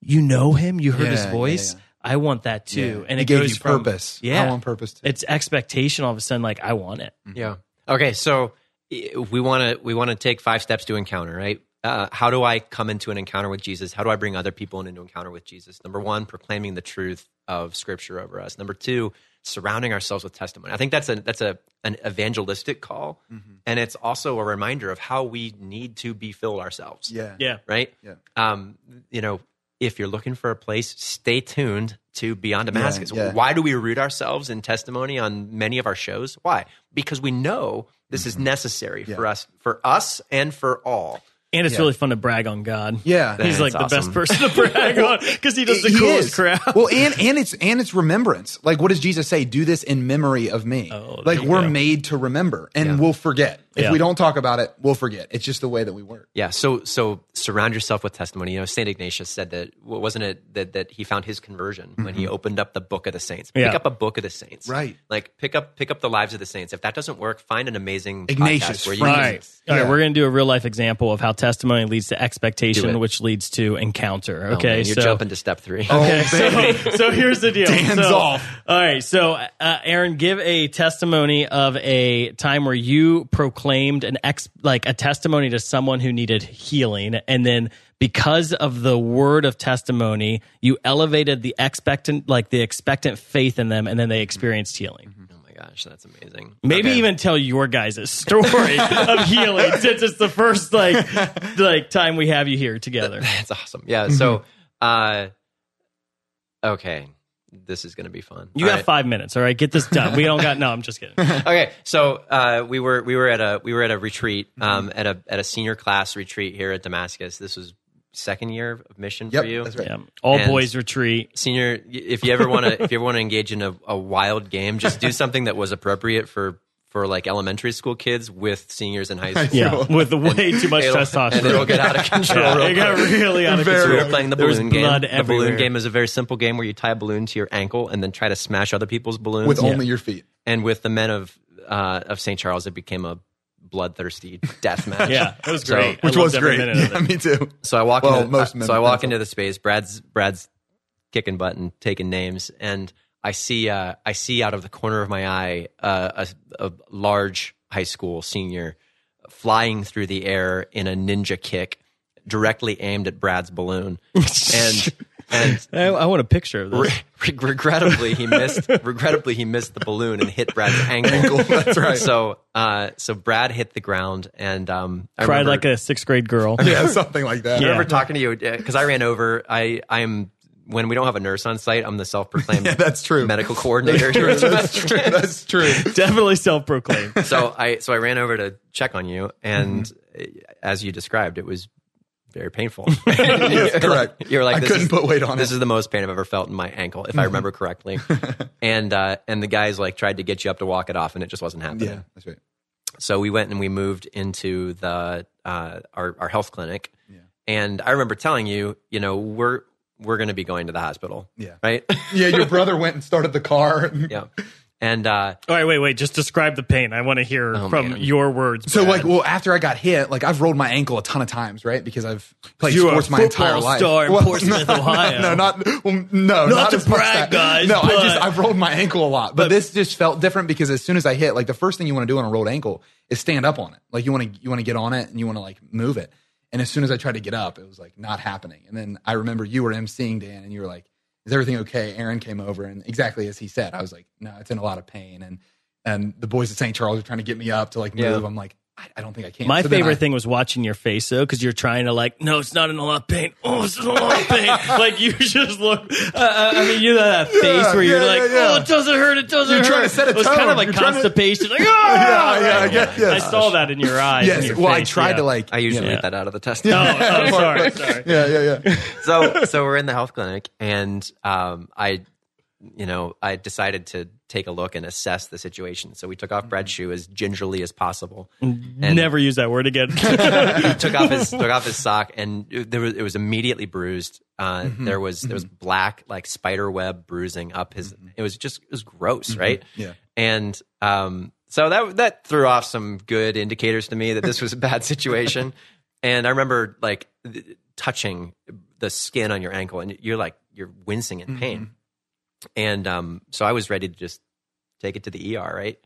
you know him. You heard Yeah, his voice. yeah. I want that too. And He it gave goes you from- purpose. Yeah, I want purpose too. It's expectation. All of a sudden, like I want it. Yeah. Okay. So we want to we want to take five steps to encounter, right? Uh, how do I come into an encounter with Jesus? How do I bring other people into encounter with Jesus? Number one, proclaiming the truth of Scripture over us. Number two, surrounding ourselves with testimony. I think that's a that's a an evangelistic call, and it's also a reminder of how we need to be filled ourselves. yeah. Yeah. Right. Yeah. Um, you know, if you're looking for a place, stay tuned to Beyond Damascus. yeah. Why do we root ourselves in testimony on many of our shows? Why? Because we know This is necessary for Mm-hmm. Us, for us, and for all. And it's Yeah. really fun to brag on God. Yeah. He's That's like the awesome. best person to brag on because he does the He coolest is. crap. Well, and and it's and it's remembrance. Like, what does Jesus say? Do this in memory of me. Oh, like we're go. made to remember, and Yeah. we'll forget if Yeah. we don't talk about it. We'll forget. It's just the way that we work. Yeah. So so surround yourself with testimony. You know, Saint Ignatius said that what wasn't it that that he found his conversion when he opened up the book of the saints. Pick Yeah. up a book of the saints. Right. Like pick up pick up the lives of the saints. If that doesn't work, find an amazing Ignatius, podcast where you Frank. can- All right. All right. Yeah. We're going to do a real life example of how testimony leads to expectation, which leads to encounter. Oh, Okay. man, you're so, jumping to step three. Okay, so, *laughs* so here's the deal. Dan's So- off. All right, so uh, Aaron, give a testimony of a time where you proclaimed an ex, like a testimony to someone who needed healing, and then because of the word of testimony, you elevated the expectant, like the expectant faith in them, and then they experienced healing. Oh my gosh, that's amazing. Maybe Okay. even tell your guys' *laughs* story of healing since it's the first like *laughs* like time we have you here together. That's awesome. Yeah. So, uh, okay, this is going to be fun. You All got right. five minutes, all right? Get this done. We don't got. No, I'm just kidding. *laughs* okay, so uh, we were we were at a we were at a retreat Mm-hmm. um, at a at a senior class retreat here at Damascus. This was second year of mission Yep, for you. that's right. Yeah, all And- boys retreat. Senior, if you ever want to if you ever want to engage in a, a wild game, just do *laughs* something that was appropriate for for like elementary school kids with seniors in high *laughs* school. Yeah, *laughs* with way too much It'll- testosterone. and it'll get out of *laughs* control. Yeah, real it got really out of Very- So we control. were playing the There was balloon game. blood The balloon game is a very simple game where you tie a balloon to your ankle and then try to smash other people's balloons. With only your feet. and with the men of uh, of St. Charles, it became a bloodthirsty death match. Yeah, it was great. I Which was great. Yeah, me too. So I walk Well, into most uh, so I walk into the space. Brad's Brad's kicking butt and taking names, and I see uh, I see out of the corner of my eye uh, a, a large high school senior flying through the air in a ninja kick, directly aimed at Brad's balloon, and *laughs* and I, I want a picture of this. Re- regrettably he missed *laughs* regrettably he missed the balloon and hit Brad's ankle. *laughs* That's right. So uh so Brad hit the ground and um I Cried remember, like a sixth grade girl. Yeah, something like that. I Yeah. remember talking to you because I ran over I I am when we don't have a nurse on site I'm the self-proclaimed *laughs* Yeah, that's true. medical coordinator *laughs* That's true. That's true. Definitely self-proclaimed. so I so I ran over to check on you and Mm-hmm. as you described it was very painful. *laughs* Yes, correct. You're like I this couldn't is- put weight on This it. Mm-hmm. is the most pain I've ever felt in my ankle, if I remember correctly. and uh, and the guys like tried to get you up to walk it off, and it just wasn't happening. Yeah, that's right. So we went and we moved into the uh, our our health clinic, Yeah. and I remember telling you, you know, we're we're going to be going to the hospital, Yeah. right, *laughs* Yeah, your brother went and started the car. *laughs* yeah, and uh, All right, wait, wait. Just describe the pain. I want to hear Oh, from man. your words. So, Brad. like, well, after I got hit, like, I've rolled my ankle a ton of times, right? Because I've played You were a sports my entire football life. star in Well, Portsmouth, *laughs* no, Ohio. No, not well, no, not, to as much brag, that. guys, No, I just I've rolled my ankle a lot, but, this just felt different because as soon as I hit, like, the first thing you want to do on a rolled ankle is stand up on it. Like, you want to you want to get on it and you want to like move it. And as soon as I tried to get up, it was like not happening. And then I remember you were emceeing Dan, and you were like, "Is everything okay?" Aaron came over, and exactly as he said, I was like, "No, it's in a lot of pain." And and the boys at St. Charles are trying to get me up to like move. Yeah. I'm like, I, I don't think I can. My So favorite I- thing was watching your face though, because you're trying to like, no, it's not in a lot of pain. Oh, it's in a lot of pain. like you just look. Uh, uh, I mean, you know that face Yeah, where you're yeah, like, yeah, yeah. oh, it doesn't hurt. It doesn't You're hurt. trying to set a it was kind of like You're trying to- constipation. Like, *laughs* ah! Yeah, yeah, I get- yes. I saw that in your eyes. Yes. your Well, I tried yeah. to like. I usually Yeah. leave that out of the test. Oh, oh, *laughs* sorry, sorry. Yeah, yeah, yeah. so so we're in the health clinic and um I you know I decided to take a look and assess the situation. So we took off Brad's mm-hmm. shoe as gingerly as possible. And Never use that word again. *laughs* took off his *laughs* took off his sock and it, there was it was immediately bruised. Uh, mm-hmm. There was there was mm-hmm. black like spider web bruising up his. It was just it was gross, right? Yeah. And um, so that that threw off some good indicators to me that this was a bad situation. *laughs* and I remember like th- touching the skin on your ankle, and you're like you're wincing in pain. And um, so I was ready to just take it to the ER, right?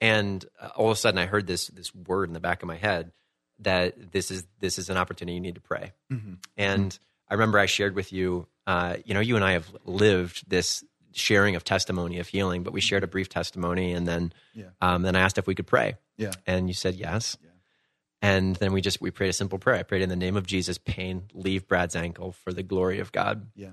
And uh, all of a sudden, I heard this this word in the back of my head that this is this is an opportunity you need to pray. And I remember I shared with you, uh, you know, you and I have lived this sharing of testimony of healing, but we shared a brief testimony, and then Yeah. um, then I asked if we could pray, Yeah. and you said yes. And then we just we prayed a simple prayer. I prayed in the name of Jesus, pain, leave Brad's ankle for the glory of God. Yeah.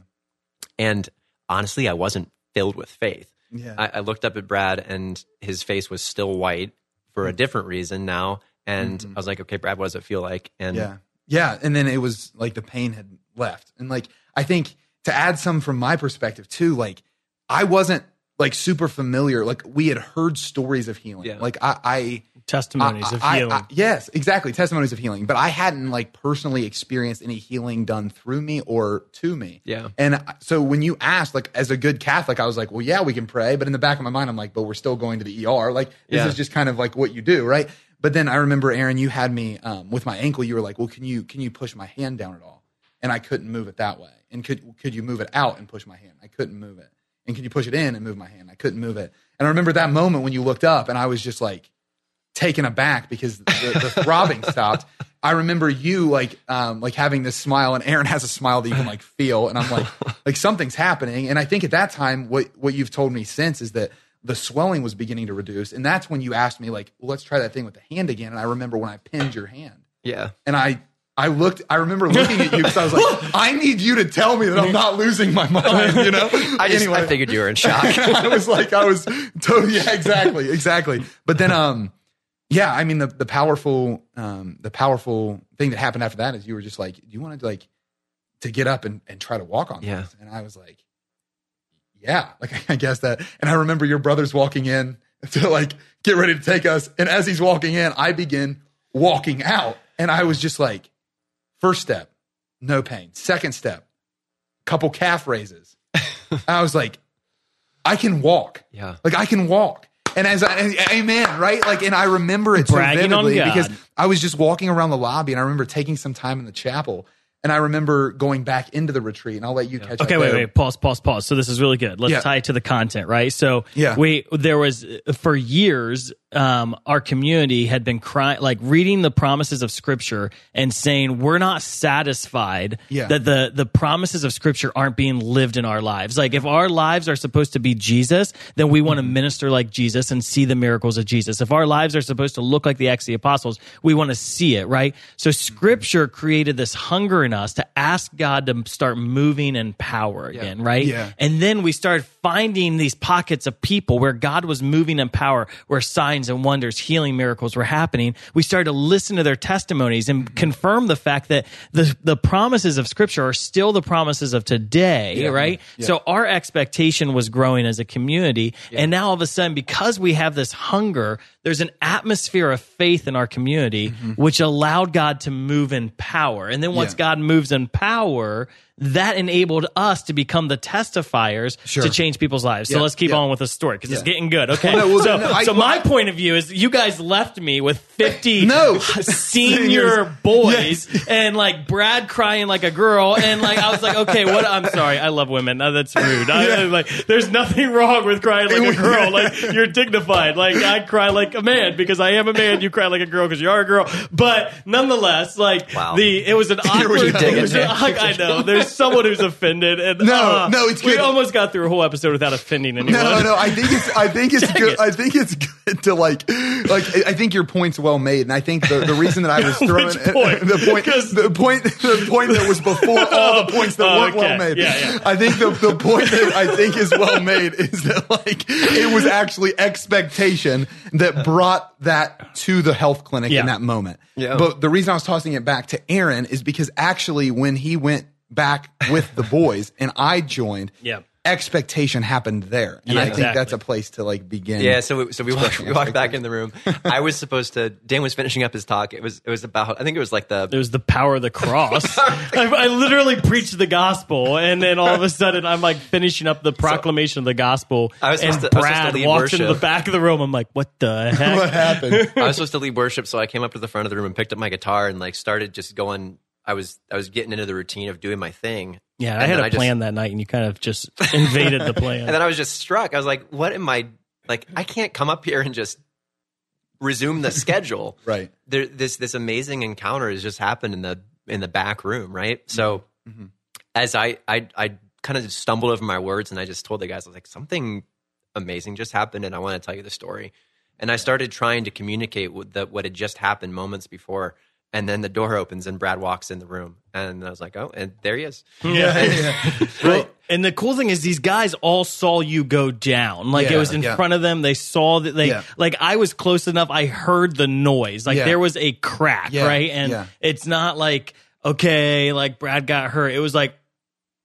And honestly, I wasn't filled with faith. Yeah. I, I looked up at Brad, and his face was still white for a mm. different reason now. And mm-hmm. I was like, okay, Brad, what does it feel like? And Yeah. Yeah. And then it was like the pain had left. And like, I think to add some from my perspective too, like, I wasn't like super familiar. Like, we had heard stories of healing. Yeah. Like, I, I, Testimonies I- of I- healing. I- yes, exactly. Testimonies of healing. But I hadn't like personally experienced any healing done through me or to me. Yeah. And so when you asked, like, as a good Catholic, I was like, well, yeah, we can pray. But in the back of my mind, I'm like, but we're still going to the ER. Like, this Yeah. is just kind of like what you do, right? But then I remember, Aaron, you had me um, with my ankle. You were like, well, can you can you push my hand down at all? And I couldn't move it that way. And could could you move it out and push my hand? I couldn't move it. And can you push it in and move my hand? I couldn't move it. And I remember that moment when you looked up, and I was just like taken aback because the, the throbbing *laughs* stopped. I remember you like um, like having this smile, and Aaron has a smile that you can like feel, and I'm like *laughs* like something's happening. And I think at that time, what what you've told me since is that the swelling was beginning to reduce, and that's when you asked me like, well, let's try that thing with the hand again. And I remember when I pinned your hand, yeah. and I. I looked. I remember looking at you because I was like, *laughs* "I need you to tell me that I'm not losing my mind." You know. *laughs* I just I figured you were in *laughs* shock. I was like, I was totally, yeah, exactly, exactly. But then, um, yeah, I mean, the the powerful, um, the powerful thing that happened after that is you were just like, do you want to like to get up and, and try to walk on Yeah. this? And I was like, yeah, like I guess that. And I remember your brother's walking in to like get ready to take us, and as he's walking in, I begin walking out, and I was just like, first step, no pain. Second step, couple calf raises. *laughs* I was like, I can walk. Yeah. Like I can walk. And as I, and- amen, right? Like, and I remember it so vividly because I was just walking around the lobby and I remember taking some time in the chapel and I remember going back into the retreat and I'll let you catch up Okay, wait, there. wait, pause, pause, pause. So this is really good. Let's Yeah. tie it to the content, right? So Yeah. we there was uh, for years, um, our community had been crying, like reading the promises of Scripture and saying we're not satisfied Yeah. that the the promises of Scripture aren't being lived in our lives. Like if our lives are supposed to be Jesus, then we want to minister like Jesus and see the miracles of Jesus. If our lives are supposed to look like the Acts of the Apostles, we want to see it, right? So Scripture created this hunger in us to ask God to start moving in power again, right? Yeah. And then we started finding these pockets of people where God was moving in power, where signs and wonders, healing miracles were happening. We started to listen to their testimonies and confirm the fact that the, the promises of scripture are still the promises of today, right? So our expectation was growing as a community. And now all of a sudden, because we have this hunger, there's an atmosphere of faith in our community, which allowed God to move in power. And then once Yeah. God moves in power, that enabled us to become the testifiers Sure. to change people's lives. So Yeah, let's keep yeah. on with the story because it's getting good. *laughs* Okay. Well, no, well, so no, I- so well, my I- point of view is you guys left me with 50 *laughs* No. senior *laughs* boys and like Brad crying like a girl. And like, I was like, okay, what? I'm sorry. I love women. Uh, That's rude. I, like, there's nothing wrong with crying like a girl. Like, you're dignified. Like, I cry like a man because I am a man. You cry like a girl because you are a girl. But nonetheless, like, Wow. the, it was an *laughs* awkward, it was it, an- I know. There's someone who's offended. And, No, uh, no, it's We almost got through a whole episode without offending anyone. No, no, I think it's I think it's *laughs* good. I think it's good to like like I think your point's well made, and I think the, the reason that I was *laughs* throwing point? the point the point the point that was before all the points that Oh, weren't well made. Yeah, yeah. I think the the point that I think is well made is that like it was actually expectation that brought that to the health clinic Yeah. in that moment. Yeah. But the reason I was tossing it back to Aaron is because actually when he went back with the boys and I joined, Yeah. Expectation happened there, and Yeah, I think exactly. that's a place to like begin. Yeah, so we, so we walked, we walked back in the room. I was supposed to. Dan was finishing up his talk. It was it was about. I think it was like the It was the power of the cross. *laughs* I, I literally preached the gospel, and then all of a sudden, I'm like finishing up the proclamation of the gospel. I was and supposed to- I was supposed Brad to lead walks into the back of the room. I'm like, what the *laughs* heck? what happened? *laughs* I was supposed to lead worship, so I came up to the front of the room and picked up my guitar and like started just going. I was I was getting into the routine of doing my thing. Yeah, And I had then a just- plan that night, and you kind of just *laughs* invaded the plan. And then I was just struck. I was like, "What am I like? I can't come up here and just resume the schedule." *laughs* Right. There, this this amazing encounter has just happened in the in the back room, right? So Mm-hmm. as I I I kind of stumbled over my words and I just told the guys I was like, something amazing just happened, and I want to tell you the story. And I started trying to communicate with the, what had just happened moments before. And then the door opens and Brad walks in the room, and I was like, "Oh, and there he is." yeah. *laughs* Right. And the cool thing is, these guys all saw you go down. Like it was in yeah. front of them. They saw that they, Yeah. like I was close enough. I heard the noise. Like Yeah. there was a crack, Yeah, right? And yeah. it's not like, okay, like Brad got hurt. It was like,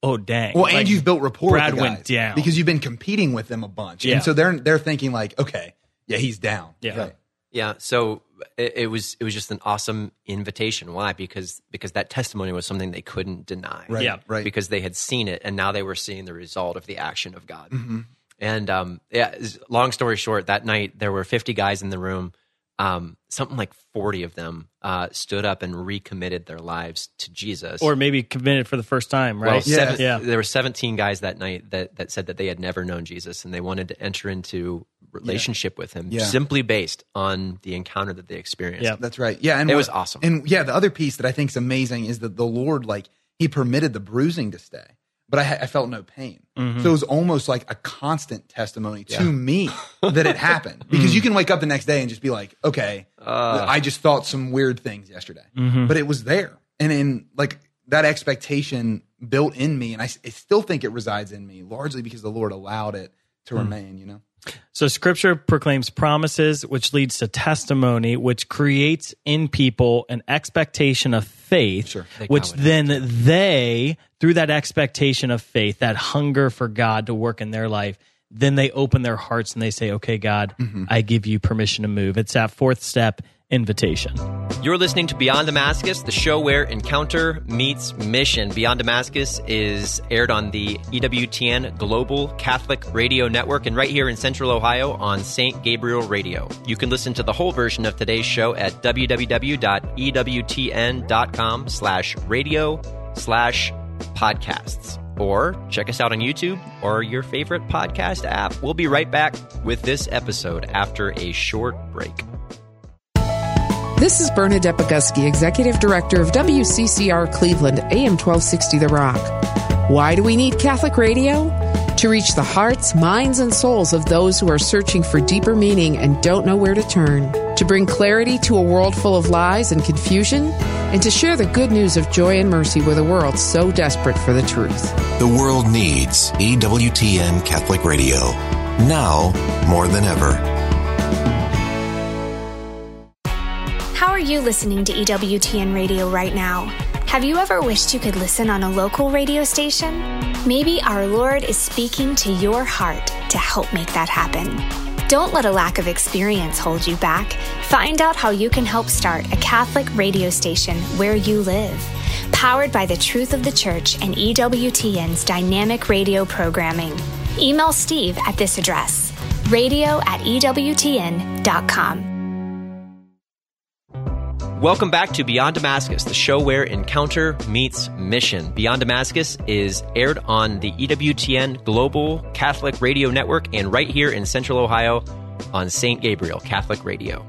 oh, dang. Well, Like, and you've built rapport. Brad with the went down. because you've been competing with them a bunch, Yeah. and so they're they're thinking like, okay, yeah, he's down. Yeah. Right. Yeah, so it, it was it was just an awesome invitation. Why? Because because that testimony was something they couldn't deny. Right. Yeah. Right. Because they had seen it, and now they were seeing the result of the action of God. Mm-hmm. And um, yeah, long story short, that night there were 50 guys in the room. Um, something like 40 of them uh, stood up and recommitted their lives to Jesus. or maybe committed for the first time, Well, right? Yeah. seven, Yeah. there were 17 guys that night that, that said that they had never known Jesus and they wanted to enter into relationship with him Yeah. simply based on the encounter that they experienced. Yeah. That's right. Yeah, and It what- was awesome. And yeah, the other piece that I think is amazing is that the Lord, like, He permitted the bruising to stay, but I, I felt no pain. Mm-hmm. So it was almost like a constant testimony to me *laughs* that it happened. Mm. Because you can wake up the next day and just be like, okay, I just thought some weird things yesterday, Mm-hmm. but it was there, and in like that expectation built in me, and I still think it resides in me largely because the Lord allowed it to Hmm. remain. You know. So scripture proclaims promises, which leads to testimony, which creates in people an expectation of faith, Sure. which then they, through that expectation of faith, that hunger for God to work in their life, then they open their hearts and they say, okay, God, I give you permission to move. It's that fourth step invitation. You're listening to Beyond Damascus, the show where encounter meets mission. Beyond Damascus is aired on the EWTN Global Catholic Radio Network and right here in Central Ohio on St. Gabriel Radio. You can listen to the whole version of today's show at www.ewtn.com slash radio slash podcasts. Or check us out on YouTube or your favorite podcast app. We'll be right back with this episode after a short break. This is Bernadette Boguski, Executive Director of WCCR Cleveland, AM 1260 The Rock. Why do we need Catholic radio? To reach the hearts, minds, and souls of those who are searching for deeper meaning and don't know where to turn. To bring clarity to a world full of lies and confusion. And to share the good news of joy and mercy with a world so desperate for the truth. The world needs EWTN Catholic Radio. Now more than ever. You listening to EWTN radio right now? Have you ever wished you could listen on a local radio station? Maybe our Lord is speaking to your heart to help make that happen. Don't let a lack of experience hold you back. Find out how you can help start a Catholic radio station where you live. Powered by the truth of the church and EWTN's dynamic radio programming. Email Steve at this address radio at EWTN.com. Welcome back to Beyond Damascus, the show where encounter meets mission. Beyond Damascus is aired on the EWTN Global Catholic Radio Network and right here in Central Ohio on St. Gabriel Catholic Radio.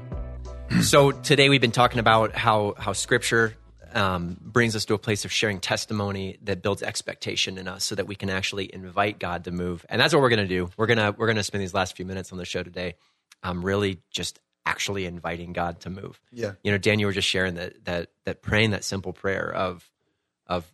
so today we've been talking about how how Scripture um, brings us to a place of sharing testimony that builds expectation in us, so that we can actually invite God to move. And that's what we're going to do. We're gonna we're gonna spend these last few minutes on the show today, um, really just actually inviting God to move Yeah. you know dan you were just sharing that that that praying that simple prayer of of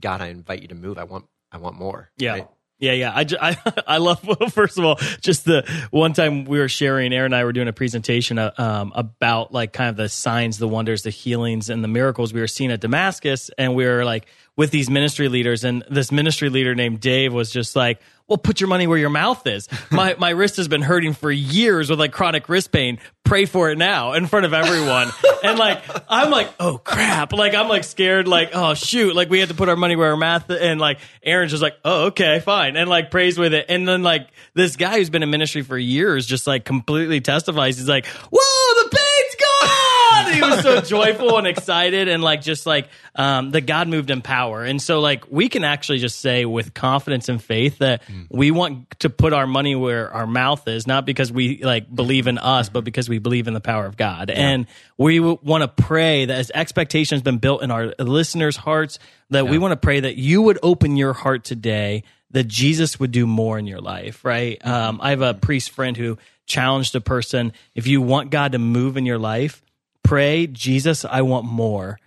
god i invite you to move i want i want more Yeah. right? Yeah, yeah. I, ju- *laughs* I, I love, *laughs* first of all, just the one time we were sharing, Aaron and I were doing a presentation uh, um, about like kind of the signs, the wonders, the healings, and the miracles we were seeing at Damascus. And we were like with these ministry leaders. And this ministry leader named Dave was just like, well, put your money where your mouth is. My, my wrist has been hurting for years with like chronic wrist pain. Pray for it now in front of everyone. *laughs* and like, I'm like, oh crap. Like, I'm like scared, like, oh shoot. Like, we had to put our money where our mouth. And like, Aaron's just like, oh, okay, fine. And like, prays with it. And then like, this guy who's been in ministry for years just like completely testifies. He's like, whoa, the pain's he was so joyful and excited and like, just like, um, the God moved in power. And so like, we can actually just say with confidence and faith that we want to put our money where our mouth is, not because we like believe in us, but because we believe in the power of God. And we want to pray that as expectation has been built in our listeners' hearts, that we want to pray that you would open your heart today, that Jesus would do more in your life, right? Um, I have a priest friend who challenged a person if you want God to move in your life, pray, Jesus, I want more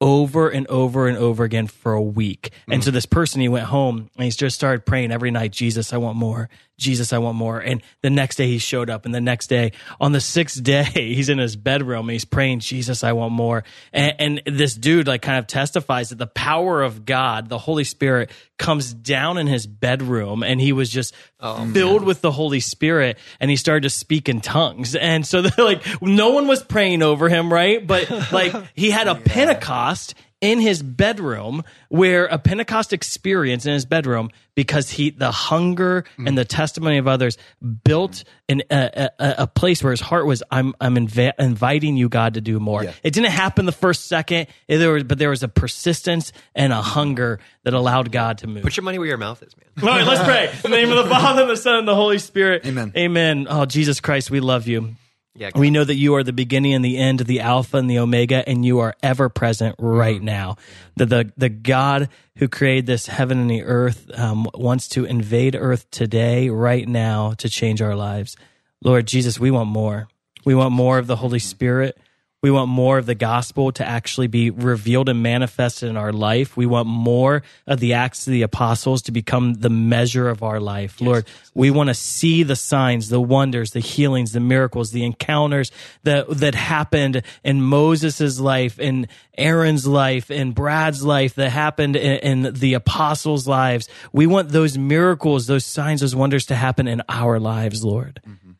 over and over and over again for a week. And mm. so this person, he went home and he just started praying every night, Jesus, I want more. Jesus, I want more. And the next day he showed up. And the next day, on the sixth day, *laughs* he's in his bedroom and he's praying, Jesus, I want more. And, and this dude like kind of testifies that the power of God, the Holy Spirit comes down in his bedroom and he was just oh, filled with the Holy Spirit and he started to speak in tongues. *laughs* And so *laughs* like, no one was praying over him, right? But like he had a Pentecost in his bedroom where a Pentecost experience in his bedroom because he the hunger and mm-hmm. the testimony of others built an, a, a, a place where his heart was I'm I'm inv- inviting you God to do more. Yeah. It didn't happen the first second, there was, but there was a persistence and a hunger that allowed God to move. Put your money where your mouth is, man. All right, let's pray. In the name of the Father, the Son, and the Holy Spirit. Amen. Amen. Oh, Jesus Christ, we love you. Yeah, We know that you are the beginning and the end, the Alpha and the Omega, and you are ever present right now. That the, the God who created this heaven and the earth um, wants to invade earth today, right now, to change our lives. Lord Jesus, we want more. We want more of the Holy Spirit. We want more of the gospel to actually be revealed and manifested in our life. We want more of the acts of the apostles to become the measure of our life. Lord, we want to see the signs, the wonders, the healings, the miracles, the encounters that, that happened in Moses' life, in Aaron's life, in Brad's life, that happened in, in the apostles' lives. We want those miracles, those signs, those wonders to happen in our lives, Lord. Mm-hmm.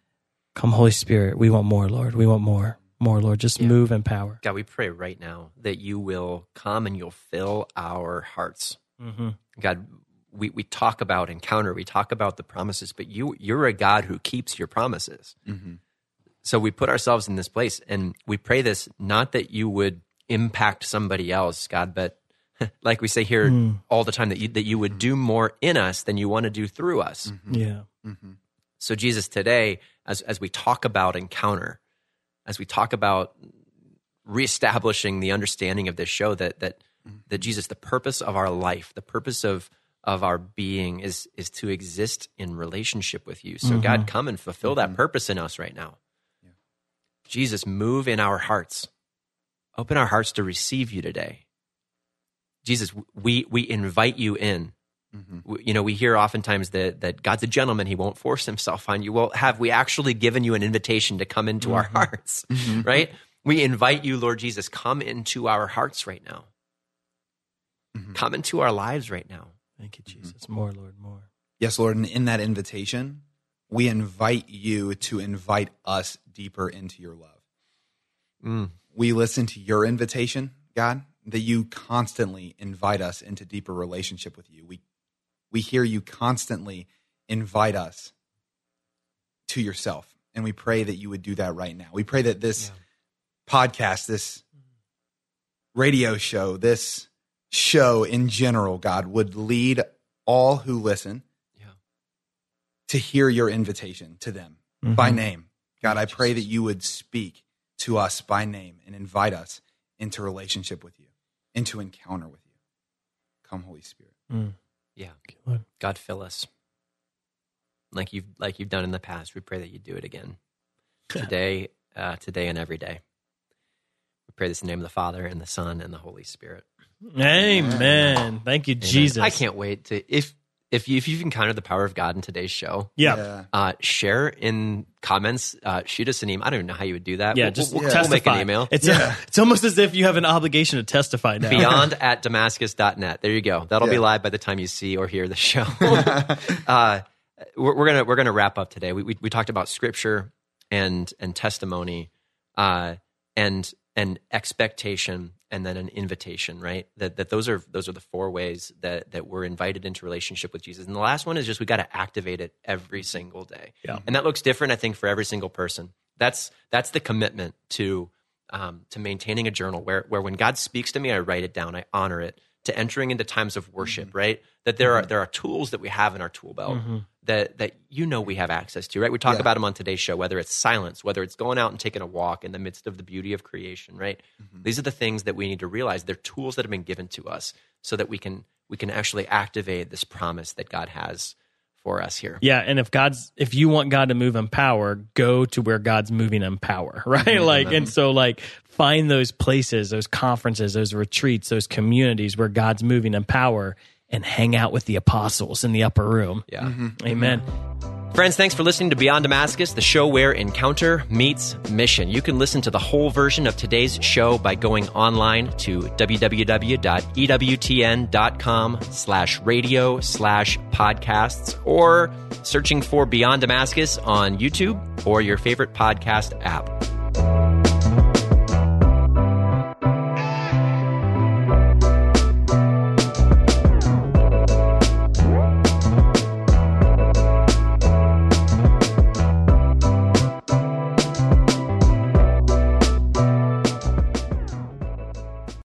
Come, Holy Spirit. We want more, Lord. We want more. More, Lord. Just move in power. God, we pray right now that you will come and you'll fill our hearts. Mm-hmm. God, we, we talk about encounter, we talk about the promises, but you you're a God who keeps your promises. Mm-hmm. So we put ourselves in this place and we pray this not that you would impact somebody else, God, but *laughs* like we say here mm. all the time that you that you would mm-hmm. do more in us than you want to do through us. Yeah. So, Jesus, today, as, as we talk about encounter, as we talk about reestablishing the understanding of this show, that, that, mm-hmm. that Jesus, the purpose of our life, the purpose of, of our being is, is to exist in relationship with you. So, God, mm-hmm. come and fulfill that mm-hmm. purpose in us right now. Jesus, move in our hearts. Open our hearts to receive you today. Jesus, we, we invite you in. Mm-hmm. W- You know, we hear oftentimes that, that God's a gentleman. He won't force himself on you. Well, have we actually given you an invitation to come into our mm-hmm. hearts? *laughs* Mm-hmm. Right? We invite you, Lord Jesus, come into our hearts right now. Come into our lives right now. Thank you, Jesus. More, Lord, more. Yes, Lord. And in that invitation, we invite you to invite us deeper into your love. Mm. We listen to your invitation, God, that you constantly invite us into deeper relationship with you. We we hear you constantly invite us to yourself. And we pray that you would do that right now. We pray that this podcast, this radio show, this show in general, God, would lead all who listen Yeah. to hear your invitation to them mm-hmm. by name. God, I pray that you would speak to us by name and invite us into relationship with you, into encounter with you. Come, Holy Spirit. Mm. Yeah. Lord. God, fill us. Like you've like you've done in the past. We pray that you do it again. *laughs* Today, uh, today and every day. We pray this in the name of the Father and the Son and the Holy Spirit. Amen. Thank you, Amen. Jesus. I can't wait to if if you, if you've encountered the power of God in today's show, Yeah. Yeah. uh, share in comments. Uh, shoot us an email. I don't even know how you would do that. Yeah, We'll- just we'll, we'll make an email. It's *laughs* it's almost as if you have an obligation to testify now. beyond *laughs* at damascus.net there you go that'll be live by the time you see or hear the show *laughs* uh, we're, we're gonna we're gonna wrap up today we, we, we talked about scripture and and testimony uh, and and expectation and then an invitation right that that those are those are the four ways that that we're invited into relationship with jesus and the last one is just we got to activate it every single day Yeah. and that looks different i think for every single person that's that's the commitment to um, to maintaining a journal where where when God speaks to me, I write it down, I honor it. To entering into times of worship, mm-hmm. right? That there are mm-hmm. there are tools that we have in our tool belt mm-hmm. that that you know we have access to, right? We talk Yeah. about them on today's show, whether it's silence, whether it's going out and taking a walk in the midst of the beauty of creation, right? These are the things that we need to realize. They're tools that have been given to us so that we can we can actually activate this promise that God has for us here. Yeah, and if God's if you want God to move in power, go to where God's moving in power, *laughs* right? Mm-hmm, mm-hmm. Like and so like find those places, those conferences, those retreats, those communities where God's moving in power and hang out with the apostles in the upper room. Yeah. Mm-hmm. Amen. Mm-hmm. Friends, thanks for listening to Beyond Damascus, the show where encounter meets mission. You can listen to the whole version of today's show by going online to www.ewtn.com slash radio slash podcasts or searching for Beyond Damascus on YouTube or your favorite podcast app.